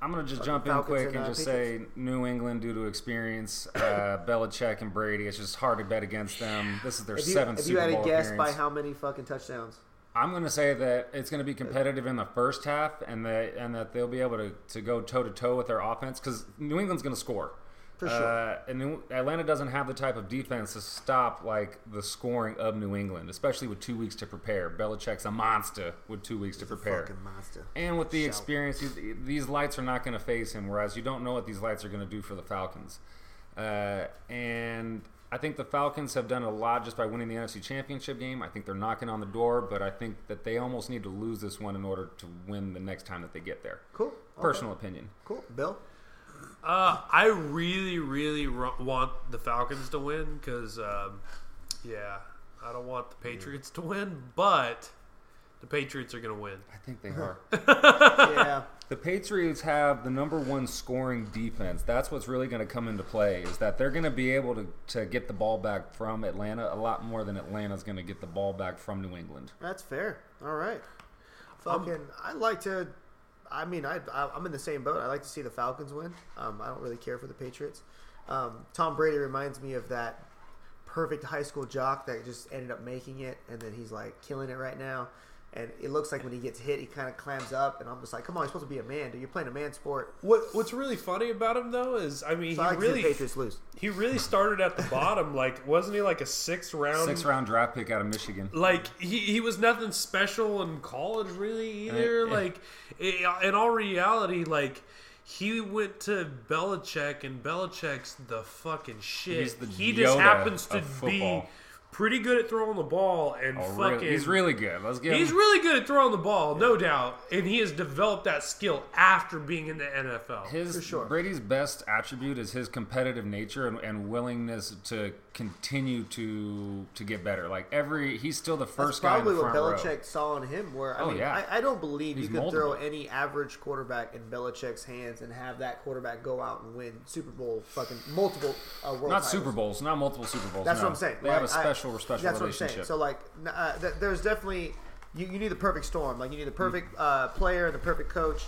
I'm gonna just Fucking jump in Falcons quick and, and uh, just Patriots. say New England due to experience. Uh, Belichick and Brady. It's just hard to bet against them. This is their If you, seventh if you Super had Bowl a guess appearance. by how many fucking touchdowns? I'm going to say that it's going to be competitive in the first half, and that and that they'll be able to, to go toe to toe with their offense because New England's going to score. For sure. Uh, and New, Atlanta doesn't have the type of defense to stop like the scoring of New England, especially with two weeks to prepare. Belichick's a monster with two weeks to prepare. Fucking monster. And with the Shout. experience, these, lights are not going to face him. Whereas you don't know what these lights are going to do for the Falcons. Uh, and I think the Falcons have done a lot just by winning the NFC Championship game. I think they're knocking on the door, but I think that they almost need to lose this one in order to win the next time that they get there. Cool. Okay. Personal opinion. Cool. Bill. Uh, I really, really ro- want the Falcons to win because, um, yeah, I don't want the Patriots to win, but the Patriots are going to win. I think they are. Yeah. The Patriots have the number one scoring defense. That's what's really going to come into play is that they're going to be able to, to get the ball back from Atlanta a lot more than Atlanta's going to get the ball back from New England. That's fair. All right. Fucking, I like to. I mean, I, I I'm in the same boat. I like to see the Falcons win. Um, I don't really care for the Patriots. Um, Tom Brady reminds me of that perfect high school jock that just ended up making it, and then he's like killing it right now. And it looks like when he gets hit, he kind of clams up, and I'm just like, "Come on, you're supposed to be a man, dude. You're playing a man sport." What What's really funny about him though is, I mean, So I he like to see really the Patriots lose. he really started at the bottom. Like, wasn't he like a sixth round? Six round draft pick out of Michigan. Like he, he was nothing special in college really either. Uh, yeah. Like i- in all reality, like he went to Belichick and Belichick's the fucking shit. He's the he just Yoda happens to of be football. Pretty good at throwing the ball and Oh, fucking. really? He's really good. Let's give He's him. really good at throwing the ball, no doubt, and he has developed that skill after being in the NFL. His For sure. Brady's best attribute is his competitive nature and, and willingness to continue to to get better. Like every, he's still the That's first guy probably what front Belichick row. saw in him. Where I Oh, mean, yeah. I, I don't believe He's you can throw any average quarterback in Belichick's hands and have that quarterback go out and win Super Bowl fucking multiple uh, world Not titles. Super Bowls, not multiple Super Bowls. That's no. what I'm saying. They have a Like, I- special, special That's what I'm saying. So like, uh, th- there's definitely you, you need the perfect storm. Like you need the perfect uh, player, the perfect coach.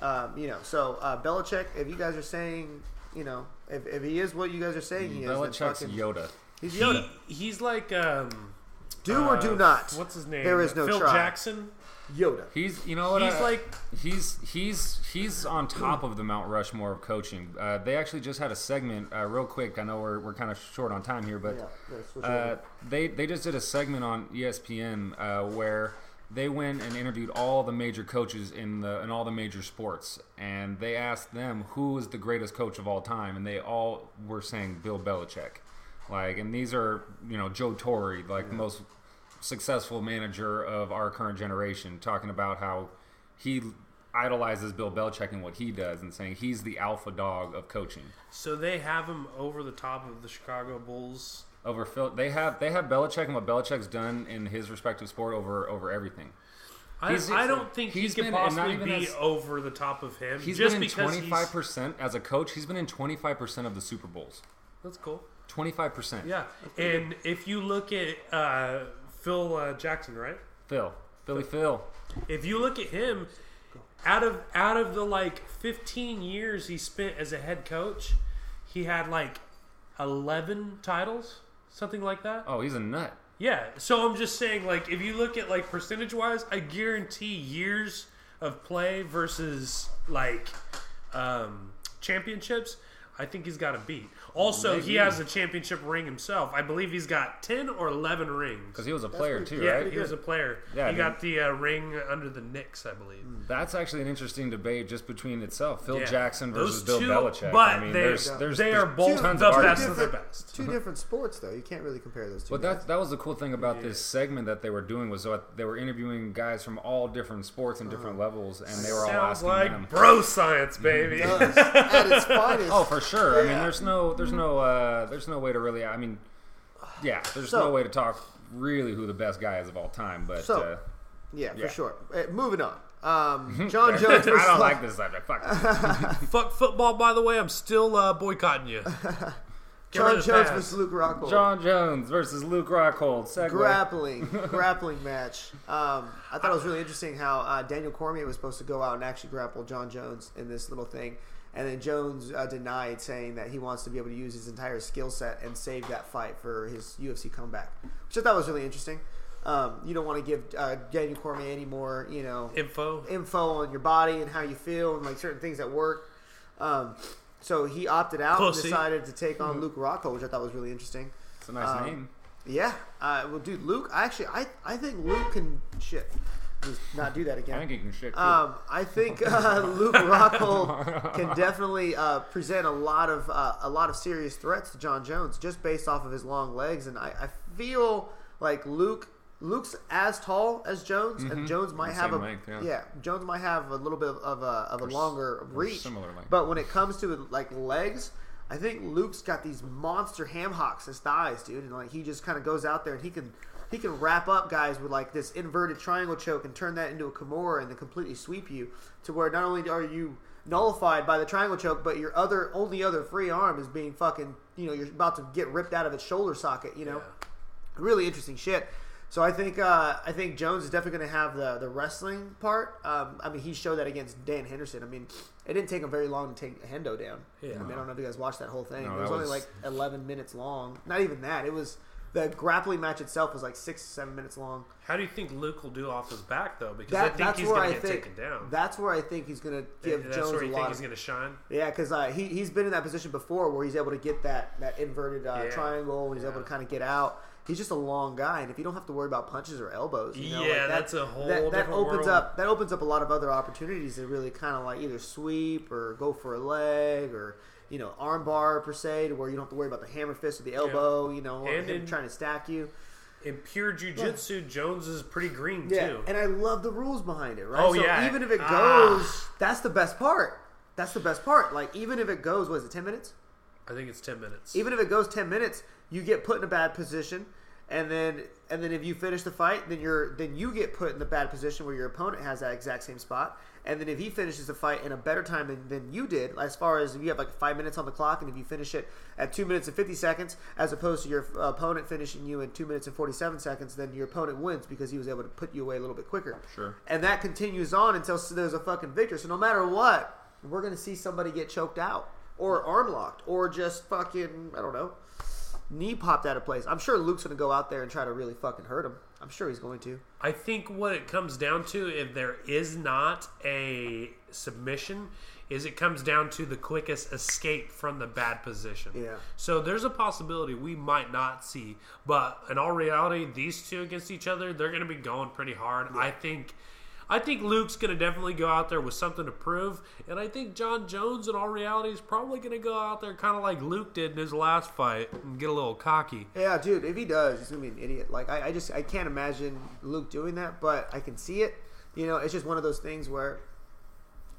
Um, you know, so uh, Belichick. If you guys are saying, you know, if, if he is what you guys are saying he is, then Belichick's fucking, Yoda. he's Yoda. He, he's like um, do or do uh, not. What's his name? There is no Phil try. Jackson. Yoda. He's, you know what? He's I- like he's he's he's on top of the Mount Rushmore of coaching. Uh, they actually just had a segment, uh, real quick. I know we're, we're kind of short on time here, but Yeah, yeah, uh, they they just did a segment on ESPN uh, where they went and interviewed all the major coaches in the in all the major sports, and they asked them who is the greatest coach of all time, and they all were saying Bill Belichick. Like, and these are you know Joe Torre, like the most successful manager of our current generation, talking about how he idolizes Bill Belichick and what he does, and saying he's the alpha dog of coaching. So they have him over the top of the Chicago Bulls. over Phil. They have they have Belichick and what Belichick's done in his respective sport over over everything. I, I don't think he he's and not possibly be as- over the top of him. He's just been in twenty five percent as a coach. He's been in twenty five percent of the Super Bowls. that's cool. Twenty five percent. Yeah, and if you look at uh, Phil uh, Jackson, right? Phil, Philly Phil. If you look at him, out of out of the like 15 years he spent as a head coach, he had like 11 titles, something like that. Oh, he's a nut. Yeah. So I'm just saying, like, if you look at like percentage wise, I guarantee years of play versus like um, championships. I think he's got a beat. Also, he has a championship ring himself. I believe he's got 10 or 11 rings. Because he was a player too. Yeah, right? he was a player. Yeah, he man. got the uh, ring under the Knicks, I believe. That's actually an interesting debate just between itself. Phil Yeah. Jackson versus Those Bill two- Belichick. But I mean, they, there's, there's, they there's are both tons the of best arguments. of the best. Two different sports, though. You can't really compare those two. But guys. that that was the cool thing about this segment that they were doing was that they were interviewing guys from all different sports and different levels, and they were all Sounds asking like them. bro science, baby. does at its finest. Oh, for sure. I mean, Yeah. there's no, there's no, uh, there's no way to really. I mean, yeah, there's So- no way to talk really who the best guy is of all time, but So, uh, Yeah, Yeah. for sure. Uh, moving on. Um, Jon Jones. I don't like this subject. Fuck. Fuck football, by the way. I'm still uh, boycotting you. Get Jon Jones the versus Luke Rockhold. Jon Jones versus Luke Rockhold. Segue. grappling grappling match. Um, I thought it was really interesting how uh, Daniel Cormier was supposed to go out and actually grapple Jon Jones in this little thing, and then Jones uh, denied, saying that he wants to be able to use his entire skill set and save that fight for his UFC comeback, which I thought was really interesting. Um, you don't want to give uh, Daniel Cormier any more, you know, Info. info on your body and how you feel and like certain things at work. Um, so he opted out Pussy. and decided to take on Luke Rockhold, which I thought was really interesting. It's a nice Um, name. Yeah. Uh, well, dude, Luke. I actually, I, I think Luke can shit. Just not do that I again. think he can shit too. Um, I think uh, Luke Rockhold can definitely uh, present a lot of uh, a lot of serious threats to Jon Jones just based off of his long legs, and I, I feel like Luke Luke's as tall as Jones, and Jones might have a length, yeah. Jones might have a little bit of a of a Or longer reach, similar length. but when it comes to like legs. I think Luke's got these monster ham hocks as thighs, dude, and like he just kind of goes out there and he can he can wrap up guys with like this inverted triangle choke and turn that into a kimura and then completely sweep you to where not only are you nullified by the triangle choke, but your other only other free arm is being fucking you know you're about to get ripped out of its shoulder socket, you know, really interesting shit. So I think uh, I think Jones is definitely going to have the the wrestling part. Um, I mean, he showed that against Dan Henderson. I mean, it didn't take him very long to take Hendo down. Yeah. I, mean, I don't know if you guys watched that whole thing. No, it was that only like 11 minutes long. Not even that. It was the grappling match itself was like six seven minutes long. How do you think Luke will do off his back though? Because I think that's he's where going I to get think taken down. that's where I think he's going to give that's Jones where a lot he's going to shine. yeah, because uh, he he's been in that position before where he's able to get that that inverted uh, Yeah. triangle and he's able to kind of get out. He's just a long guy, and if you don't have to worry about punches or elbows, you know, Yeah, like that, that's a whole that, that different opens world. up that opens up a lot of other opportunities to really kind of like either sweep or go for a leg or you know armbar per se, to where you don't have to worry about the hammer fist or the elbow, you know, And him in- trying to stack you. In pure jujitsu, Jones is pretty green Yeah, too. and I love the rules behind it, right? Oh, so yeah. even if it Ah. goes, that's the best part. That's the best part. Like even if it goes, was it ten minutes? I think it's ten minutes. even if it goes 10 minutes you get put in a bad position and then and then if you finish the fight then you're then you get put in the bad position where your opponent has that exact same spot and then if he finishes the fight in a better time than, than you did as far as if you have like five minutes on the clock and if you finish it at two minutes and 50 seconds as opposed to your uh, opponent finishing you in two minutes and 47 seconds then your opponent wins because he was able to put you away a little bit quicker Sure. and that continues on until there's a fucking victor so no matter what we're gonna see somebody get choked out or arm locked or just fucking i don't know knee popped out of place. I'm sure Luke's going to go out there and try to really fucking hurt him. I'm sure he's going to. I think what it comes down to, if there is not a submission, is it comes down to the quickest escape from the bad position. Yeah. So there's a possibility we might not see, but in all reality, these two against each other, they're going to be going pretty hard. I think. I think Luke's going to definitely go out there with something to prove, and I think Jon Jones, in all reality, is probably going to go out there kind of like Luke did in his last fight and get a little cocky. Yeah, dude. If he does, he's going to be an idiot. Like I, I just I can't imagine Luke doing that, but I can see it. You know, it's just one of those things where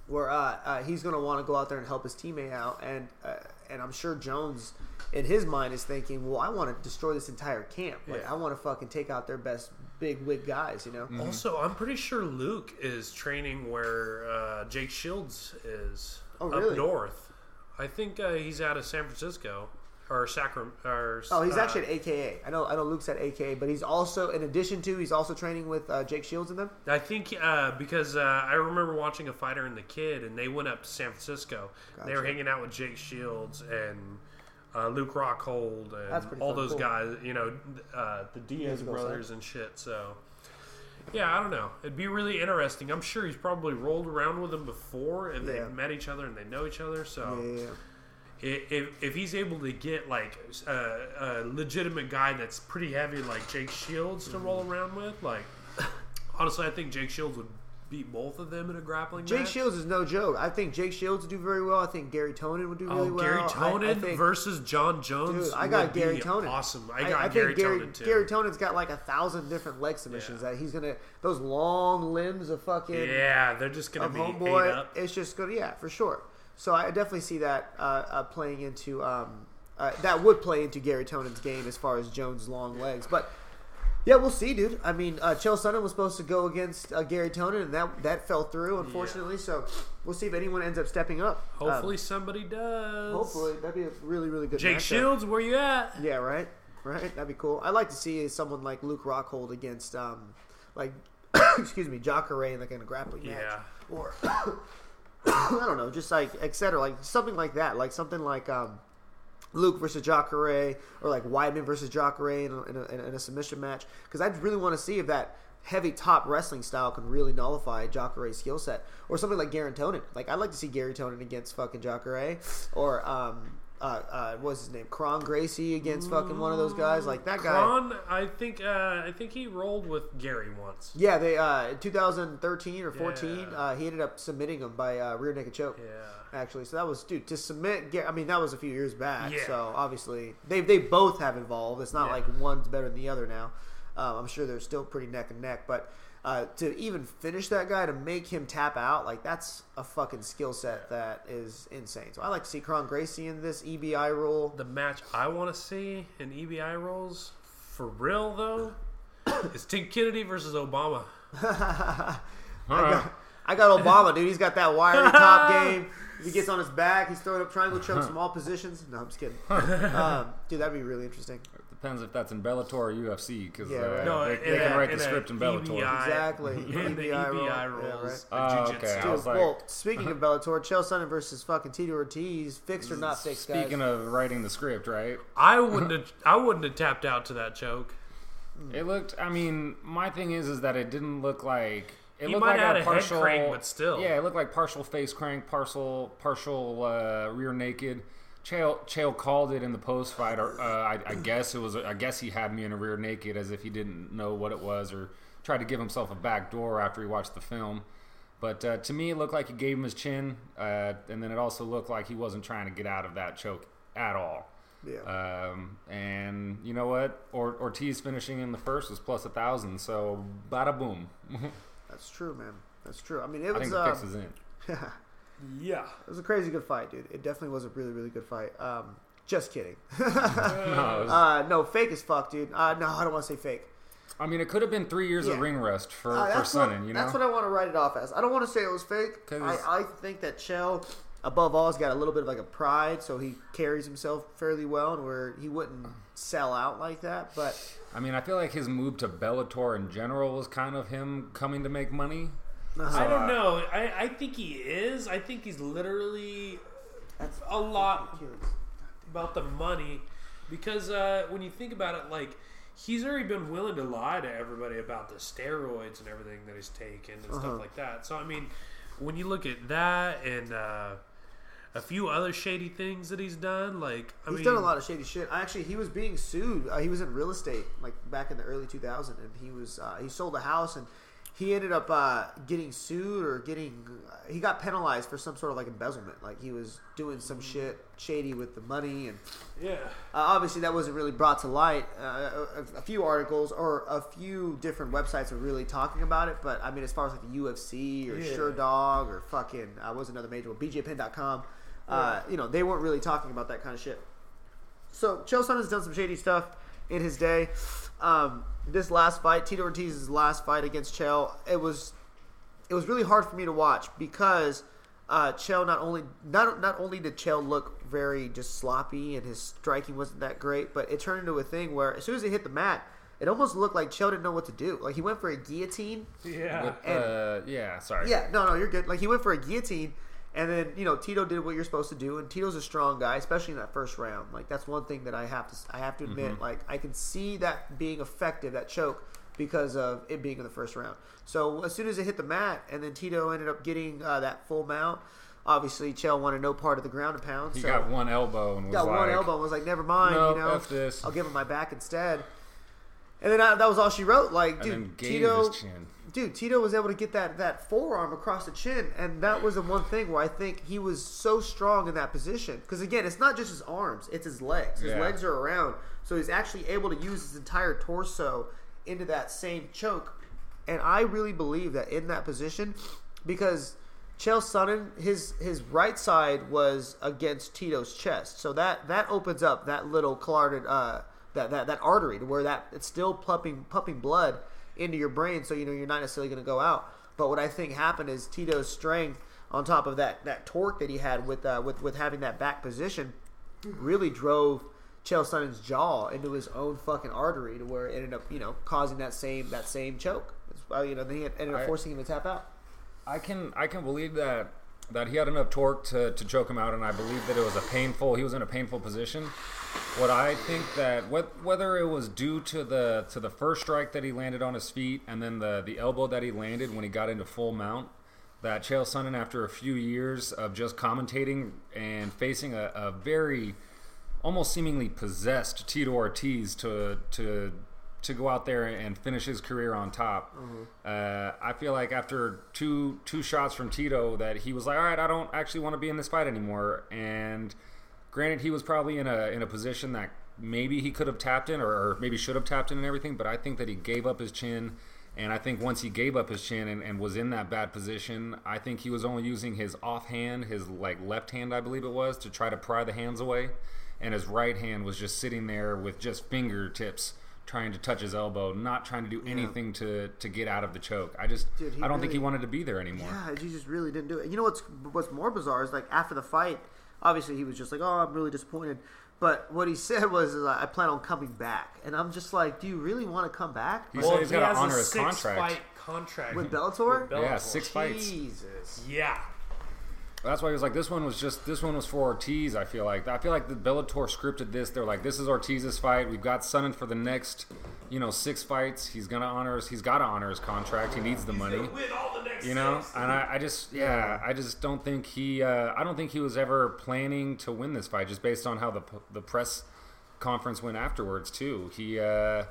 where uh, uh, he's going to want to go out there and help his teammate out, and uh, and I'm sure Jones, in his mind, is thinking, well, I want to destroy this entire camp. Like Yeah. I want to fucking take out their best big wig guys. You know. Also, I'm pretty sure Luke is training where uh, Jake Shields is Oh, up north. I think uh, he's out of San Francisco or Sacramento. Or, Oh, he's uh, actually at AKA. I know, I know. Luke's at AKA, but he's also, in addition to, he's also training with uh, Jake Shields and them. I think uh, because uh, I remember watching a fighter and the kid, and they went up to San Francisco. They were hanging out with Jake Shields and uh, Luke Rockhold and all those cool. guys. You know, uh, the Diaz brothers and shit. So. Yeah, I don't know. It'd be really interesting. I'm sure he's probably rolled around with them before, and Yeah. they've met each other and they know each other. So, Yeah, yeah, yeah. i- if, if he's able to get like a, a legitimate guy that's pretty heavy like Jake Shields to roll around with, like honestly, I think Jake Shields would beat both of them in a grappling Jake match. Shields is no joke. I think Jake Shields would do very well. I think Gary Tonon would do Oh, really well. Gary I- I Tonon think- versus Jon Jones. Dude, I got would be Gary Tonon. Awesome. I I, got I Gary, think Gary, Tonon too. Gary Tonon's got like a thousand different leg submissions Yeah. that he's gonna. Those long limbs of fucking yeah, they're just gonna be homeboy. up. It's just gonna, yeah, for sure. So I definitely see that uh, uh, playing into um, uh, that would play into Gary Tonon's game as far as Jones' long legs. But yeah, we'll see, dude. I mean, uh, Chael Sonnen was supposed to go against uh, Gary Tonon, and that that fell through, unfortunately. So we'll see if anyone ends up stepping up. Um, Hopefully somebody does. hopefully that'd be a really really good. Match. Jake matchup. Shields, where you at? Yeah, right, right. That'd be cool. I'd like to see someone like Luke Rockhold against, um, like, excuse me, Jacare in like in a grappling match, Yeah. or I don't know, just like etc. Like something like that, like something like um, Luke versus Jacare, or like Weidman versus Jacare in a, in a, in a submission match. Because I really want to see if that heavy top wrestling style can really nullify Jacare's skill set, or something like Gary Tonon. Like I'd like to see Gary Tonon against fucking Jacare, or um, uh, uh, what's his name, Kron Gracie against fucking one of those guys. Like that guy. Kron, I think uh, I think he rolled with Gary once. Yeah, they uh, in 2013 or 14, Yeah. uh, he ended up submitting him by uh, rear naked choke. Yeah. Actually, so that was dude to submit. Gar- I mean, that was a few years back. Yeah. So obviously, they they both have involved. It's not Yeah. like one's better than the other now. Um, I'm sure they're still pretty neck and neck, but uh, to even finish that guy to make him tap out, like that's a fucking skill set that is insane. So I like to see Kron Gracie in this EBI role. The match I want to see in EBI roles, for real though, is Tim Kennedy versus Obama. I All right. got, I got Obama, dude. He's got that wiry top game. He gets on his back, he's throwing up triangle chokes from all positions. No, I'm just kidding. Um, dude, that'd be really interesting. Depends if that's in Bellator or UFC because Yeah, uh, right. No, they, in they can a- write in the a script in Bellator. EBI Exactly. In the EBI role. EBI Yeah, roles, right. of Oh, okay. I Dude, like- well, speaking of Bellator, Chael Sonnen versus fucking Tito Ortiz, fixed or not fixed, guys? Speaking of writing the script, right? I wouldn't have. I wouldn't have tapped out to that choke. It looked. I mean, my thing is, is that it didn't look like. It He looked might like have a had a head partial, crank, but still. Yeah, it looked like partial face crank, partial partial uh, rear naked. Chael, Chael called it in the post fight, or uh, I, I guess it was. I guess he had me in a rear naked, as if he didn't know what it was, or tried to give himself a back door after he watched the film. But uh, to me, it looked like he gave him his chin, uh, and then it also looked like he wasn't trying to get out of that choke at all. Yeah. Um, and you know what? Or, Ortiz finishing in the first was plus a thousand, so bada boom. That's true, man. That's true. I mean, it I was think the uh, fix is in. it was a crazy good fight, dude. It definitely was a really, really good fight. Um, just kidding. No, was- uh, no, fake as fuck, dude. Uh, no, I don't want to say fake. I mean, it could have been three years Yeah. of ring rest for, Uh, for Sonnen, you know? That's what I want to write it off as. I don't want to say it was fake. I, I think that Chael, above all, has got a little bit of like a pride, so he carries himself fairly well, and where he wouldn't sell out like that. But I mean, I feel like his move to Bellator in general was kind of him coming to make money. I Uh, don't know. I, I think he is. I think he's literally that's a lot about the money because uh, when you think about it, like he's already been willing to lie to everybody about the steroids and everything that he's taken and Uh-huh. stuff like that. So I mean, when you look at that and uh, a few other shady things that he's done, like I He's mean, done a lot of shady shit. Actually, he was being sued. Uh, he was in real estate like back in the early 2000s, and he was uh, he sold a house and he ended up uh, getting sued or getting uh, he got penalized for some sort of like embezzlement. Like he was doing some shit shady with the money, and Yeah, uh, obviously that wasn't really brought to light. Uh, a, a few articles or a few different websites are really talking about it, but I mean, as far as like the UFC or Yeah. Sherdog or fucking uh, was another major one, BJPenn.com, uh, you know, they weren't really talking about that kind of shit. So Chael Sonnen has done some shady stuff in his day. Um, this last fight, Tito Ortiz's last fight against Chael, it was it was really hard for me to watch because uh, Chael not only not not only did Chael look very just sloppy and his striking wasn't that great, but it turned into a thing where as soon as he hit the mat, it almost looked like Chael didn't know what to do. Like he went for a guillotine. yeah. With, uh, yeah, sorry. Yeah, no, no, you're good. Like he went for a guillotine, and then you know Tito did what you're supposed to do, and Tito's a strong guy, especially in that first round. Like that's one thing that I have to I have to admit. Like I can see that being effective, that choke, because of it being in the first round. So as soon as it hit the mat, and then Tito ended up getting uh, that full mount. Obviously, Chael wanted no part of the ground and pound. He so got one elbow and was got like, one elbow and was like, "Never mind, "Nope, you know, F this." I'll give him my back instead." And then I, that was all she wrote. Like, dude, Tito. Dude, Tito was able to get that that forearm across the chin, and that was the one thing where I think he was so strong in that position. Because again, it's not just his arms; it's his legs. His Yeah. legs are around, so he's actually able to use his entire torso into that same choke. And I really believe that in that position, because Chael Sonnen, his his right side was against Tito's chest, so that that opens up that little carotid, uh, that, that that artery to where that it's still pumping pumping blood into your brain, so you know you're not necessarily going to go out. But what I think happened is Tito's strength on top of that that torque that he had with uh, with with having that back position really drove Chael Sonnen's jaw into his own fucking artery to where it ended up you know causing that same that same choke. It's, uh, you know, they ended up I- forcing him to tap out. I can I can believe that that he had enough torque to, to choke him out, and I believe that it was a painful. He was in a painful position. What I think that wh- whether it was due to the to the first strike that he landed on his feet, and then the the elbow that he landed when he got into full mount, that Chael Sonnen, after a few years of just commentating and facing a, a very almost seemingly possessed Tito Ortiz to to to go out there and finish his career on top. Uh, I feel like after two two shots from Tito, that he was like, all right, I don't actually want to be in this fight anymore. And granted, he was probably in a in a position that maybe he could have tapped in or, or maybe should have tapped in and everything. But I think that he gave up his chin. And I think once he gave up his chin and, and was in that bad position, I think he was only using his offhand, his like left hand, I believe it was, to try to pry the hands away, and his right hand was just sitting there with just fingertips trying to touch his elbow, not trying to do anything to to get out of the choke. I just I don't think he wanted to be there anymore. Yeah, he just really didn't do it. You know what's what's more bizarre is like after the fight, obviously he was just like, "Oh, I'm really disappointed." But what he said was, is, "I plan on coming back," and I'm just like, "Do you really want to come back He said he's he got to has a honor his six contract. Fight contract with Bellator?" With Yeah, Bellator. six fights. Jesus. Yeah. That's why he was like, this one was just this one was for Ortiz. I feel like I feel like the Bellator scripted this. They're like, this is Ortiz's fight. We've got Sonnen for the next, you know, six fights. He's gonna honor. His, he's got to honor his contract. He needs the money. Win all the next You know, six. and I, I just, yeah, I just don't think he, uh, I don't think he was ever planning to win this fight, just based on how the the press conference went afterwards too. He, uh,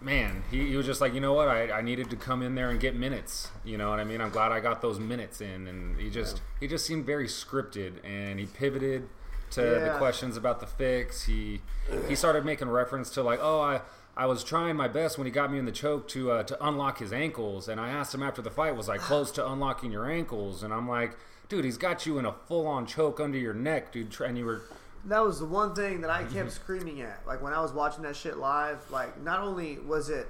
man, he, he was just like, you know what, I, I needed to come in there and get minutes. You know what I mean? I'm glad I got those minutes in, and he just, he just seemed very scripted, and he pivoted to the questions about the fix. He, he started making reference to like, oh, I. I was trying my best when he got me in the choke to uh, to unlock his ankles, and I asked him after the fight, "Was I close to unlocking your ankles?" And I'm like, "Dude, he's got you in a full on choke under your neck, dude." And you were That was the one thing that I Mm-hmm. kept screaming at. Like when I was watching that shit live, like not only was it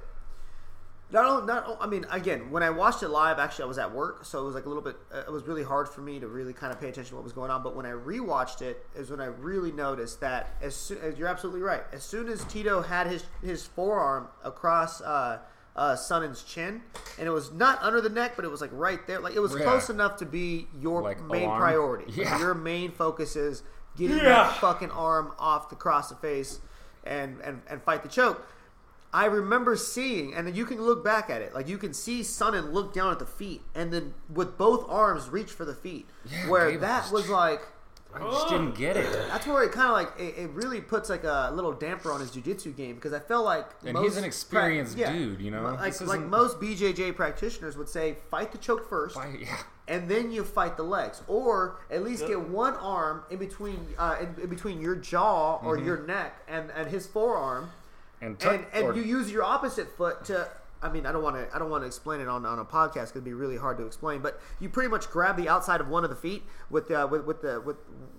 not only, not I mean again, when I watched it live, actually I was at work, so it was like a little bit uh, it was really hard for me to really kind of pay attention to what was going on, but when I rewatched it is when I really noticed that as soon as you're absolutely right. As soon as Tito had his his forearm across uh uh, Sonnen's chin, and it was not under the neck, but it was like right there. Like it was Yeah. close enough to be your Like main alarm? priority. Like, your main focus is getting Yeah. that fucking arm off the cross the face and, and, and fight the choke. I remember seeing, and then you can look back at it, like you can see Sonnen look down at the feet, and then with both arms reach for the feet. Yeah, where Gabe that was- was like, I just didn't get it. that's where it kind of like it, it really puts like a little damper on his jujitsu game because I felt like And most he's an experienced prac- dude, you know? like like most BJJ practitioners would say, fight the choke first, Why- yeah. and then you fight the legs, or at least get one arm in between uh, in, in between your jaw or Mm-hmm. your neck and, and his forearm, And, tuck, and and or- you use your opposite foot to. I mean, I don't want to. I don't want to explain it on, on a podcast. It'd be really hard to explain. But you pretty much grab the outside of one of the feet with uh, with with the with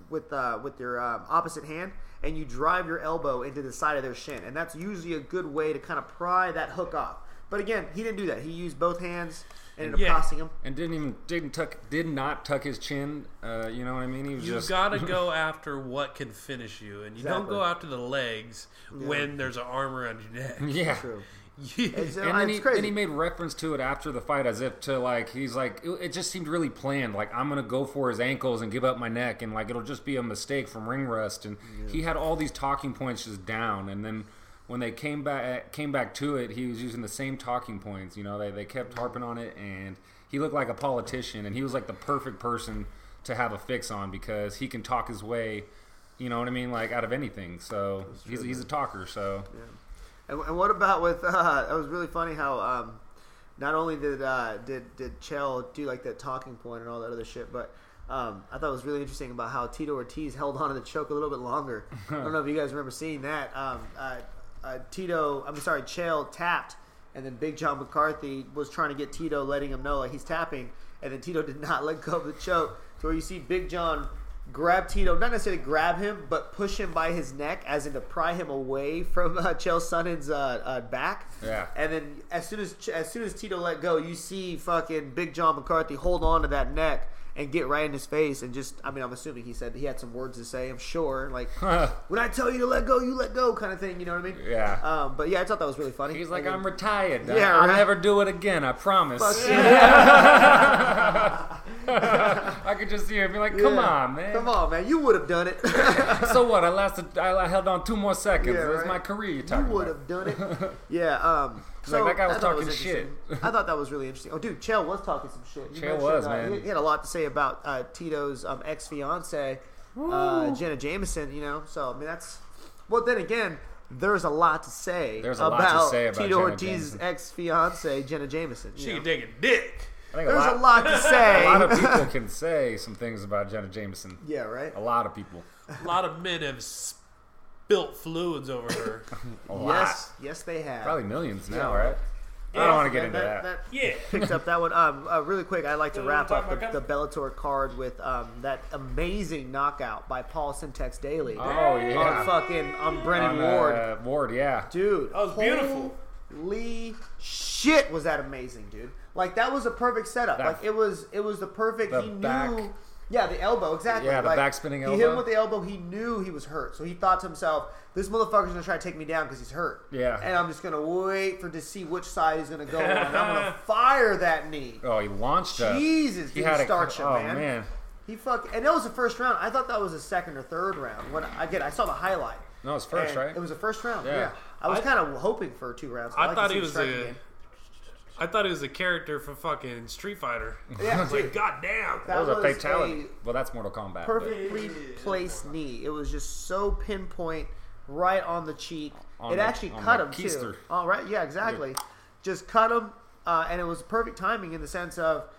with uh, with your um, opposite hand, and you drive your elbow into the side of their shin, and that's usually a good way to kind of pry that hook off. But again, he didn't do that. He used both hands and ended up Yeah. costing him. and didn't even didn't tuck did not tuck his chin. Uh, you know what I mean? He was You just gotta go after what can finish you, and you don't go after the legs when there's an arm around your neck. yeah. True. You- It's, uh, And then, he, crazy. then he made reference to it after the fight as if to like he's like it, it just seemed really planned like i'm gonna go for his ankles and give up my neck and like it'll just be a mistake from ring rust and he had all these talking points just down and then when they came back came back to it he was using the same talking points you know they, they kept harping on it and he looked like a politician and he was like the perfect person to have a fix on because he can talk his way you know what i mean like out of anything so he's, he's a talker so And, and what about with? Uh, it was really funny how um, not only did uh, did did Chael do like that talking point and all that other shit, but um, I thought it was really interesting about how Tito Ortiz held on to the choke a little bit longer. I don't know if you guys remember seeing that. Um, uh, uh, Tito, I'm sorry, Chael tapped, and then Big John McCarthy was trying to get Tito, letting him know like he's tapping, and then Tito did not let go of the choke. So where you see Big John grab Tito, not necessarily grab him, but push him by his neck, as in to pry him away from uh, Chael Sonnen's uh, uh, back. Yeah. And then as soon as as soon as Tito let go, you see fucking Big John McCarthy hold on to that neck and get right in his face and just I mean I'm assuming he said he had some words to say. I'm sure like when I tell you to let go, you let go kind of thing. You know what I mean? Yeah. Um, but yeah, I thought that was really funny. He's like, And I'm then- retired. Yeah, I'll right. never do it again. I promise. I could just see him be like, "Come Yeah. on, man. Come on, man. You would have done it. So what? I lasted. I, held on two more seconds. Yeah, right. my career. You would have done it. Yeah. Um, so Like, that guy was I thought it talking shit. interesting. I thought that was really interesting. Oh, dude, Chael was talking some shit. You Chael mentioned, was, uh, man. He, he had a lot to say about uh, Tito's um, ex fiance, uh, Jenna Jameson. You know, so I mean that's. Well, then again, there's a lot to say. There's a lot about to say about Tito Jenna Ortiz's ex fiance, Jenna Jameson. you She know. can take a dick. I think There's a a lot, lot to say. a lot of people can say some things about Jenna Jameson. yeah, right. A lot of people. A lot of men have spilt fluids over her. A lot. Yes, yes, they have. Probably millions now, Yeah. right? I don't want to get That- into that. that- yeah. picked up that one. Um, uh, really quick, I'd like to wrap up the, the Bellator card with um, that amazing knockout by Paul Semtex Daley Oh on yeah. fucking on Brennan On, Ward, uh, Ward, yeah. dude. That was beautiful. Holy shit, was that amazing, dude? Like that was a perfect setup. That- like it was, it was the perfect. The he knew. Back- Yeah, the elbow exactly. Yeah, the like, back spinning He hit him with the elbow. He knew he was hurt, so he thought to himself, "This motherfucker's gonna try to take me down because he's hurt." Yeah. and I'm just gonna wait for to see which side he's gonna go on. and I'm gonna fire that knee. Oh, he launched up. Jesus, He he had a starch him, oh man. man. He fucked, and that was the first round. I thought that was the second or third round. When again, I saw the highlight. No, it's first, right? It was the first round. Yeah. Yeah, I was kind of hoping for two rounds. I like to thought he the was striking a- game. I thought it was a character from fucking Street Fighter. Yeah, It's like, God damn. That That was a was fatality. a- well, that's Mortal Kombat. but- perfectly placed knee. It was just so pinpoint, right on the cheek. On it the- actually on cut the him keister. too. All right, yeah, exactly. Just cut him, uh, and it was perfect timing in the sense of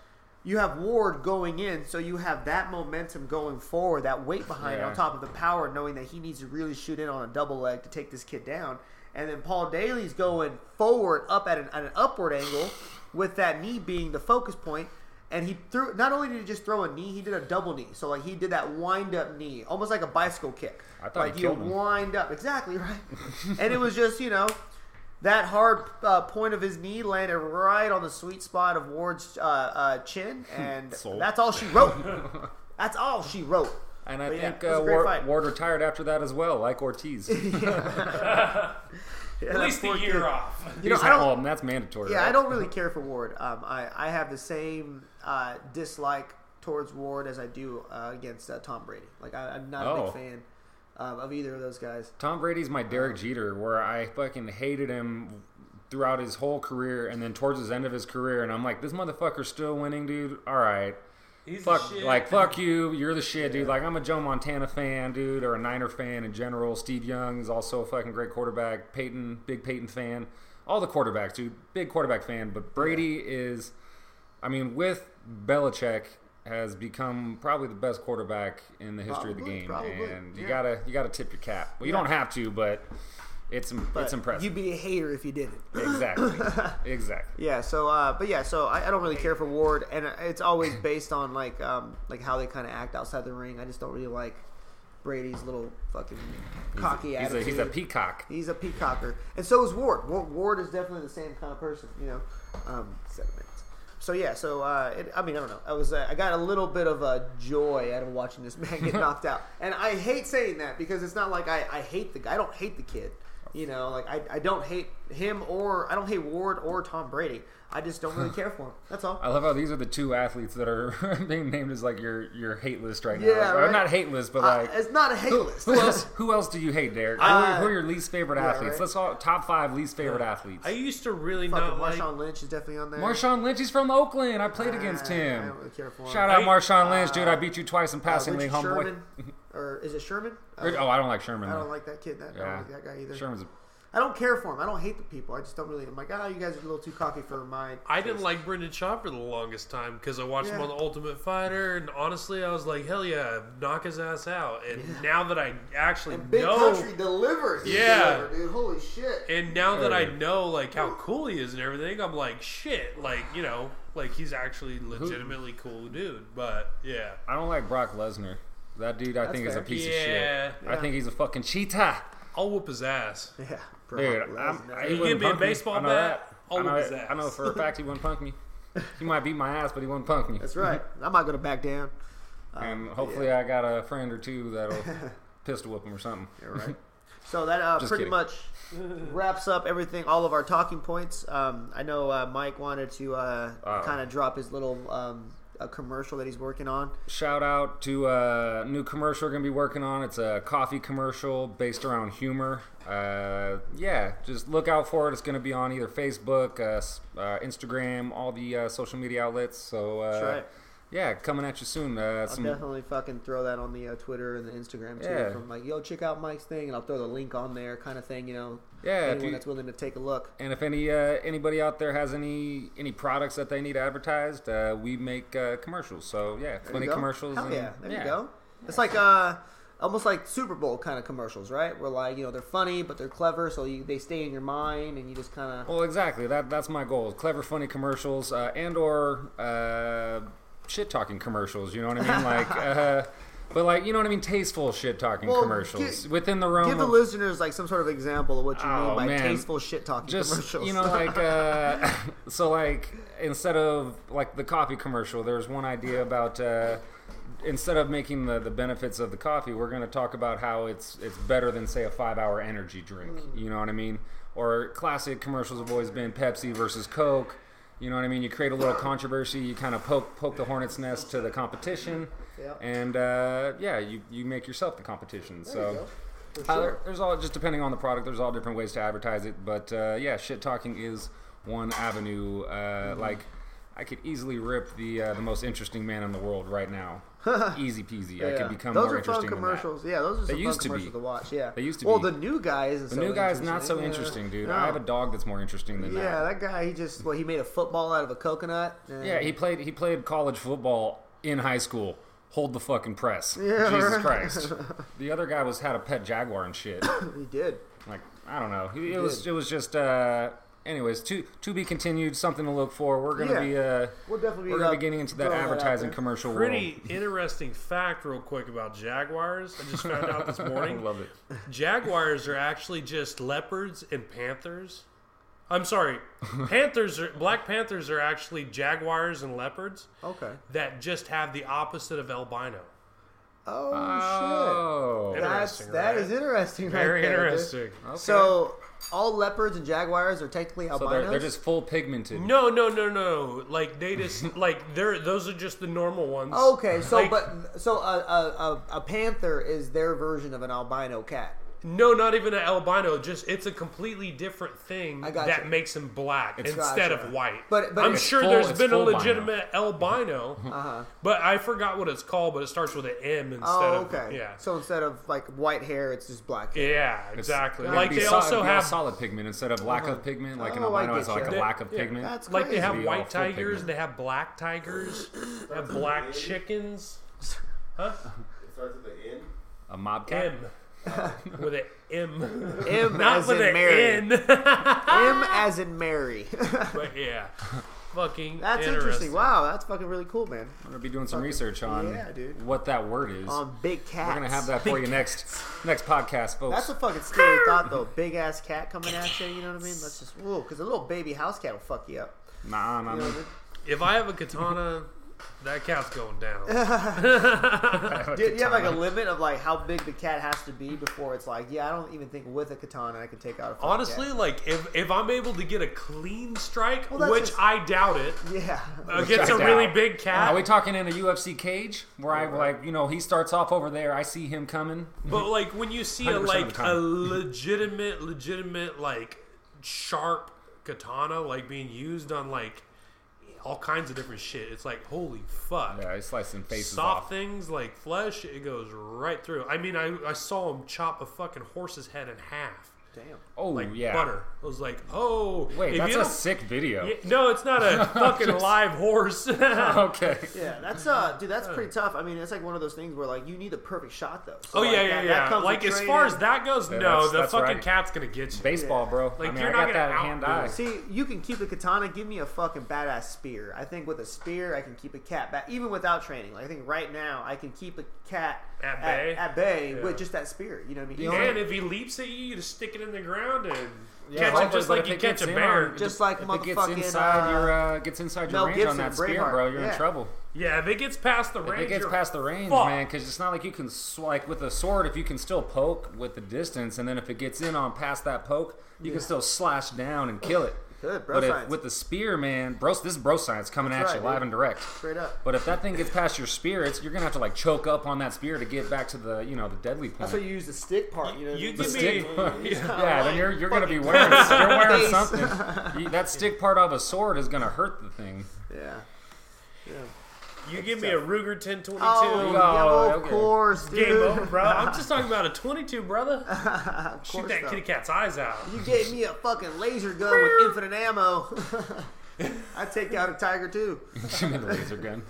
you have Ward going in, so you have that momentum going forward, that weight behind it on top of the power, knowing that he needs to really shoot in on a double leg to take this kid down. And then Paul Daley's going forward, up at an, at an upward angle, with that knee being the focus point. And he threw. Not only did he just throw a knee, he did a double knee. So like he did that wind up knee, almost like a bicycle kick. I thought like he you killed him. wind up exactly right. and it was just you know that hard uh, point of his knee landed right on the sweet spot of Ward's uh, uh, chin, and that's all she wrote. that's all she wrote. And I But think it was uh, Ward. Ward retired after that as well, like Ortiz. Yeah, At least a year kid. off. You know, He's I don't- well, that's mandatory. Yeah, right? I don't really care for Ward. Um, I I have the same uh, dislike towards Ward as I do uh, against uh, Tom Brady. Like I, I'm not a Oh. big fan um, of either of those guys. Tom Brady's my Derek Jeter, where I fucking hated him throughout his whole career, and then towards his end of his career, and I'm like, this motherfucker's still winning, dude. All right, He's fuck, like fuck you, you're the shit, dude. Like I'm a Joe Montana fan, dude, or a Niner fan in general. Steve Young is also a fucking great quarterback. Peyton, big Peyton fan. All the quarterbacks, dude, big quarterback fan. But Brady is, I mean, with Belichick. Has become probably the best quarterback in the history of the game, probably, and you yeah. gotta you gotta tip your cap. Well, you Yeah. don't have to, but it's But it's impressive. You'd be a hater if you didn't. exactly, exactly. Yeah. So, uh, but yeah. So I, I don't really care for Ward, and it's always based on like um, like how they kind of act outside the ring. I just don't really like Brady's little fucking cocky He's a, attitude. he's a peacock. He's a peacocker, and so is Ward. Wa- Ward is definitely the same kind of person, you know. Um, seven minutes. So yeah, so uh, it, I mean, I don't know. I was uh, I got a little bit of a joy out of watching this man get knocked out, and I hate saying that because it's not like I, I hate the guy. I don't hate the kid, you know. Like I, I don't hate him or I don't hate Ward or Tom Brady. I just don't really care for him. That's all. I love how these are the two athletes that are being named as like your your hate list right now. Yeah, Or right. not hate list, but Uh, like it's not a hate list. who else? Who else do you hate, Derek? Who, Uh, are, who are your least favorite yeah, athletes? right. Let's all top five least favorite athletes. I used to really Fucking not like. Marshawn Lynch is definitely on there. Marshawn Lynch, he's from Oakland. I played against I- I him. don't really care for him. Shout out I- Marshawn Lynch, dude. I beat you twice in Uh, passing Richard league, homeboy. Sherman, or is it Sherman? Uh, Oh, I don't like Sherman. I don't like that kid. That, I don't like that guy either. Sherman's a I don't care for him. I don't hate the people. I just don't really. I'm like, ah, you guys are a little too cocky for my. I didn't like Brendan Schaub for the longest time because I watched him on the Ultimate Fighter, and honestly, I was like, hell yeah, knock his ass out. And now that I actually And Big know, Country delivers. Yeah. delivered, dude. Holy shit. and now that I know like how cool he is and everything, I'm like, shit, like you know, like he's actually legitimately cool dude. But yeah, I don't like Brock Lesnar. That dude, I That's think, is a piece Yeah. of shit. I think he's a fucking cheetah. I'll whoop his ass. Yeah. Bro, Dude, I'm, I, You he give wouldn't me a punk me. baseball bat, that. I'll I know, whoop his ass. I know for a fact he wouldn't punk me. He might beat my ass, but he wouldn't punk me. That's right. I'm not gonna back down. and Um, hopefully, yeah. I got a friend or two that'll pistol whip him or something. You're right. So that uh, pretty kidding. much wraps up everything, all of our talking points. Um, I know uh, Mike wanted to uh, kind of drop his little um, a commercial that he's working on. Shout out to a new commercial we're gonna be working on. It's a coffee commercial based around humor. Uh, yeah, just look out for it. It's gonna be on either Facebook, uh, uh, Instagram, all the uh, social media outlets. So uh, right. Yeah, coming at you soon. Uh, I'll some definitely fucking throw that on the uh, Twitter and the Instagram too. Yeah. From like, yo, check out Mike's thing, and I'll throw the link on there, kind of thing. You know, yeah. Anyone you, that's willing to take a look. and if any uh, anybody out there has any any products that they need advertised, uh, we make uh, commercials. So yeah, There funny you go. commercials. Hell and- yeah, there you go. It's like uh, almost like Super Bowl kind of commercials, right? Where like you know they're funny but they're clever, so you, they stay in your mind, and you just kind of Well, exactly. That that's my goal. Clever, funny commercials, uh, and or uh, shit talking commercials. You know what I mean? Like, uh, but like, you know what I mean? Tasteful shit talking Well, commercials gi- within the realm give the of listeners like some sort of example of what you Oh, mean by man. tasteful shit talking just commercials. you know like uh, so like instead of like the coffee commercial there's one idea about uh, instead of making the, the benefits of the coffee we're going to talk about how it's it's better than say a five hour energy drink you know what i mean or classic commercials have always been pepsi versus coke you know what i mean you create a little controversy you kind of poke poke the hornet's nest to the competition Yeah. and uh, yeah you, you make yourself the competition There so go. For uh, there's all just depending on the product. There's all different ways to advertise it, but uh, yeah, shit talking is one avenue. Uh, Mm-hmm. Like I could easily rip the uh, the most interesting man in the world right now, easy peasy. Yeah. I could become those more are fun commercials. Yeah, those are some They used fun to be. commercials to watch. Yeah, They used to well, be. the new guy isn't. The so new guy's not so Yeah. interesting, dude. No. I have a dog that's more interesting than Yeah, that. Yeah, that guy. He just well, he made a football out of a coconut. Yeah, he played he played college football in high school. Hold the fucking press. Yeah, Jesus right. Christ. The other guy was had a pet jaguar and shit. he did. like I don't know. It, He was did. it was just uh anyways, to to be continued, something to look for. We're going to Yeah. be uh We'll definitely. we're going to uh, be getting into that advertising there. commercial Pretty world. interesting fact, real quick, about jaguars. I just found out this I morning. love it. Jaguars are actually just leopards and panthers. I'm sorry, panthers are black panthers are actually jaguars and leopards Okay. that just have the opposite of albino. Oh, Oh. shit! That's Interesting, that right? is interesting. right Very there, interesting. Okay. So all leopards and jaguars are technically so albinos. they're, they're just full pigmented. No, no, no, no. Like they just like they're those are just the normal ones. Okay, so Like- but so a, a, a, a panther is their version of an albino cat. No, not even an albino. Just it's a completely different thing I gotcha. that makes him black It's- instead Gotcha. of white. But- but I'm it's sure full- there's it's been a full bino. legitimate albino, Uh huh. but I forgot what it's called. But it starts with an M instead Oh, of okay. yeah. So instead of like white hair, it's just black. hair. Yeah, It's- exactly. it'd Like be they sol- also it'd be all have solid pigment instead of lack of pigment. Like an Oh, I albino get has like you. a lack of Yeah. pigment. That's like they crazy. have Be all white full tigers, pigment. they have black tigers, they have black chickens. Huh? It starts with the N. A mob cat. M with an M, M not as with in an Mary. N. M as in Mary. but yeah, fucking. that's interesting. interesting. Wow, that's fucking really cool, man. I'm gonna be doing some research on yeah, dude. what that word is. On big cats. We're gonna have that for you next next podcast, folks. That's a fucking scary thought, though. Big ass cat coming at you. You know what I mean? Let's just whoa, because a little baby house cat will fuck you up. nah, nah, You know nah. what I mean? If I have a katana, that cat's going down. Do you have like a limit of like how big the cat has to be before it's like, yeah, I don't even think with a katana I can take out a Honestly, cat. like if if I'm able to get a clean strike, Well, which just- I doubt it, yeah. against I a really big cat. Are we talking in a UFC cage where I like you know he starts off over there, I see him coming. But like when you see a like a legitimate, legitimate like sharp katana like being used on like all kinds of different shit, it's like holy fuck. Yeah, he's slicing faces Soft off. things like flesh, it goes right through. I mean, I, I saw him chop a fucking horse's head in half. Damn. Oh like yeah. butter. I was like, oh Wait, if that's you a sick video. Yeah, no, it's not a fucking Just- live horse. okay. Yeah, that's uh, dude, that's pretty tough. I mean, it's like one of those things where like you need the perfect shot though. So, oh like, yeah, that- yeah, that yeah. comes Like as far as that goes, Yeah, no, that's- the that's fucking right. cat's gonna get you. Baseball, Yeah. bro. Like, I mean, you're I not got gonna that hand outdo eye. See, you can keep a katana. Give me a fucking badass spear. I think with a spear, I can keep a cat back, even without training. Like, I think right now, I can keep a cat At bay? at, bay Yeah. with just that spear. You know what I mean? The And if he leaps at you, you just stick it in the ground and Yeah, catch it just like you catch a bear. on- Just like if it gets motherfucking, inside uh, your uh, gets inside your Mel range Gibson on that spear, Braveheart, bro, you're yeah. in trouble. yeah, if it gets past the If range, it gets you're past the range, fucked. man, because it's not like you can sw- like with a sword. If you can still poke with the distance, and then if it gets in on past that poke, you can still slash down and kill it. Good, bro but if, with the spear, man, bro, this is bro science coming That's at you right, live dude. and direct. Straight up. But if that thing gets past your spear, it's, you're gonna have to like choke up on that spear to get back to the you know the deadly point. That's why you use the stick part. You know, You the stick. me- stick, yeah. yeah, then you're you're gonna be wearing you're wearing something. You- that stick part of a sword is gonna hurt the thing. Yeah. Yeah. You give me a Ruger 1022. Oh, Oh, yeah, of okay. course, dude. Game over, bro. I'm just talking about a 22, brother. Of Shoot that not. kitty cat's eyes out. You gave me a fucking laser gun with infinite ammo. I'd take out a tiger too. Give me the laser gun.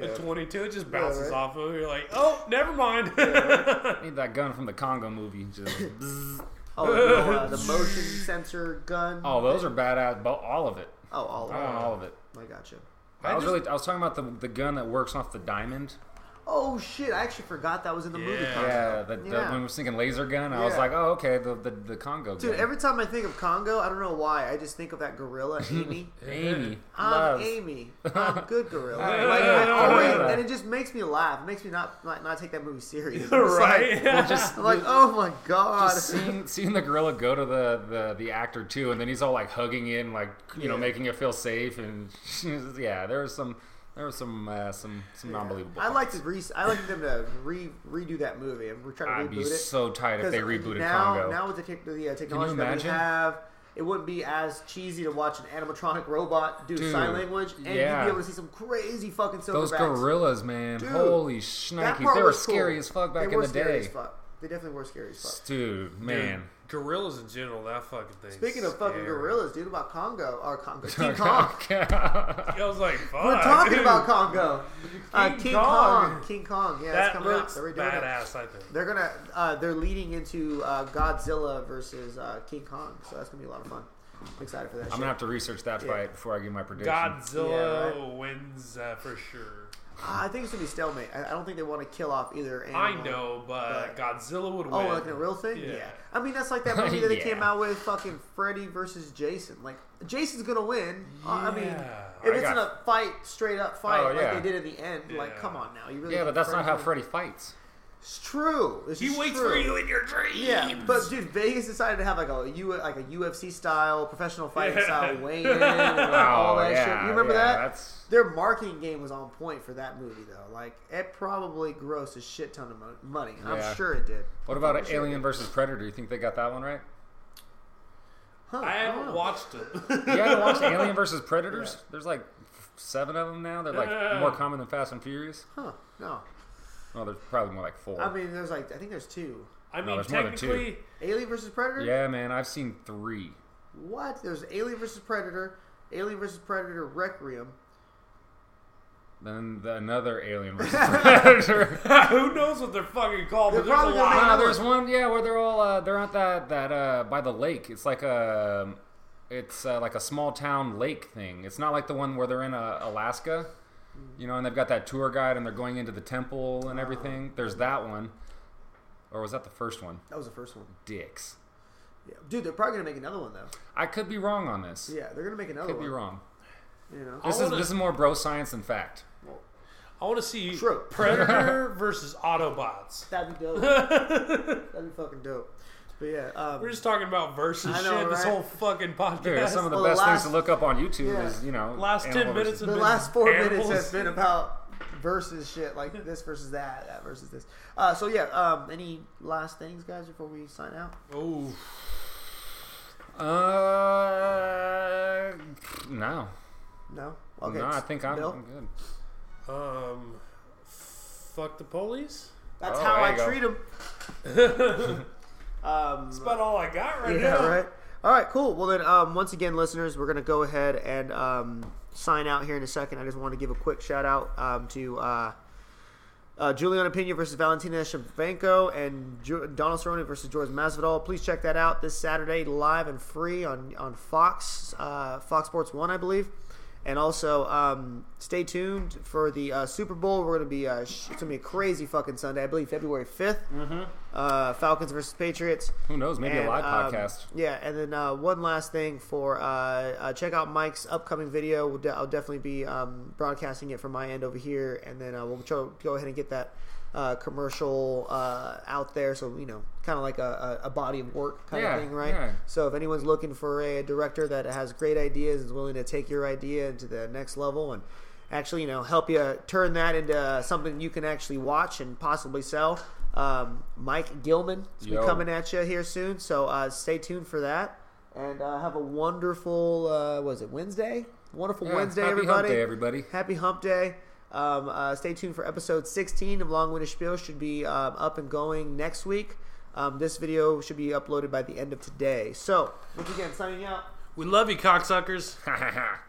A 22, it just bounces right. off of you. You're like, oh, never mind. I need that gun from the Congo movie. Just bzzz. Oh, the, uh, the motion sensor gun. oh, those are badass. Bo- all of it. Oh, all of I want it. all of it. I got you. I, I was just- really I was talking about the the gun that works off the diamond. Oh shit! I actually forgot that was in the movie. Yeah. Congo. Yeah, the, the, Yeah. when I was thinking laser gun, I was like, oh okay, the the, the Congo Dude, gun. every time I think of Congo, I don't know why. I just think of that gorilla, Amy. Amy, I'm love. Amy. I'm good gorilla. Yeah, Like, yeah, I always- and it just makes me laugh. It makes me not not, not take that movie serious. I'm right? Like, just I'm like, oh my god. just seeing seeing the gorilla go to the, the the actor too, and then he's all like hugging in, like you know making it feel safe, and yeah, there was some there was some uh, some some unbelievable. I like to re- I like them to re- redo that movie and we're trying to I'd reboot be it. so tight if they rebooted now, Congo. Now with the, tech- the uh, technology that we have, it wouldn't be as cheesy to watch an animatronic robot do Dude, sign language, and yeah. you'd be able to see some crazy fucking Those gorillas, man, Dude, holy shnikes, they were cool. scary as fuck back they in the scary day. As fuck. They definitely were scary as fuck. Dude, man. Gorillas in general, that fucking thing. Speaking of fucking gorillas, dude, about Congo or Congo, King Kong. I was like, fuck. We're talking dude. about Congo. Uh, King King Kong. Kong. King Kong. Yeah, That it's coming out. looks They're redoing it. badass, I think. They're gonna. Uh, they're leading into uh, Godzilla versus uh, King Kong, so that's gonna be a lot of fun. I'm excited for that. I'm shit. gonna have to research that Yeah. fight before I give my prediction. Godzilla Yeah, wins uh, for sure. I think it's gonna be stalemate. I, I don't think they want to kill off either. Animal. I know, but Godzilla would win. Oh, like a real thing? Yeah. I mean, that's like that movie that they Yeah. came out with, fucking Freddy versus Jason. Like, Jason's gonna win. Uh, I mean, if I it's got- in a fight, straight up fight, Oh, like they did at the end, like, come on now, you really. Yeah, but think that's not how Freddy's Freddy fights. Gonna- It's true. It's He just waits true. for you in your dreams. Yeah, but dude, Vegas decided to have like a U like a UFC style, professional fighting Yeah. style weigh in and all oh, that shit. You remember Oh, yeah, that? That's Their marketing game was on point for that movie though. Like it probably grossed a shit ton of mo- money. Yeah. I'm sure it did. what about I'm sure Alien did. versus Predator? Do You think they got that one right? Huh, I haven't know. watched it. You haven't watched Alien versus Predators? There's like seven of them now. They're like Yeah. more common than Fast and Furious. Huh? No. Well, there's probably more like four. I mean, there's like I think there's two. I No, mean, there's more than two. technically, Alien versus Predator. yeah, man, I've seen three. What? There's Alien versus Predator, Alien versus Predator Requiem. Then the, another Alien versus Predator. who knows what they're fucking called? They're But there's a probably gonna lot. make Ah, there's one, yeah, where they're all uh, they're at that that uh, by the lake. It's like a it's uh, like a small town lake thing. It's not like the one where they're in uh, Alaska, you know, and they've got that tour guide and they're going into the temple and ah. everything. There's that one, or was that the first one? That was the first one. Dicks. Yeah, dude, they're probably gonna make another one though. I could be wrong on this. Yeah, they're gonna make another one. could one. be wrong. You know. This I is wanna- this is more bro science than fact. I want to see True. Predator versus Autobots. That'd be dope. That'd be fucking dope. But yeah, um, We're just talking about versus I know, shit this right? whole fucking podcast. Dude, some of the Well, the best last- things to look up on YouTube Yeah. is you know Last 10 minutes of- the last four minutes animals. has been about versus shit like this versus that, that versus this. Uh, so yeah, um, any last things, guys, before we sign out? Oh, Uh, no. No. Okay. no, I think I'm, I'm good. um, fuck the police. That's Oh, how I go. treat them. Um, That's about all I got right yeah, now. right. All right, cool. Well, then, um, once again, listeners, we're gonna go ahead and um, sign out here in a second. I just want to give a quick shout out um, to uh, uh, Julianna Peña versus Valentina Shevchenko and Ju- Donald Cerrone versus George Masvidal. Please check that out this Saturday, live and free on on Fox, uh, Fox Sports One, I believe. And also, um, stay tuned for the uh, Super Bowl. We're gonna be uh, sh- it's gonna be a crazy fucking Sunday. I believe February 5th Mm-hmm. Uh, Falcons versus Patriots. Who knows? Maybe And, a live um, podcast. Yeah, and then uh, one last thing for uh, uh, check out Mike's upcoming video. We'll de- I'll definitely be um, broadcasting it from my end over here, and then uh, we'll go ahead and get that uh, commercial uh, out there. So you know, kind of like a, a, body of work kind Yeah, of thing, right? yeah. So if anyone's looking for a director that has great ideas, and is willing to take your idea into the next level and actually, you know, help you turn that into something you can actually watch and possibly sell. Um, Mike Gilman is be coming at you here soon, so uh, stay tuned for that. And uh, have a wonderful, uh, was it Wednesday? Wonderful Yeah, Wednesday, happy everybody. Hump Day, everybody. Happy Hump Day. Um, uh, stay tuned for episode 16 of Long Winded Spiel. Should be um, up and going next week. Um, this video should be uploaded by the end of today. So, once again, signing out. We love you, cocksuckers. Ha ha ha.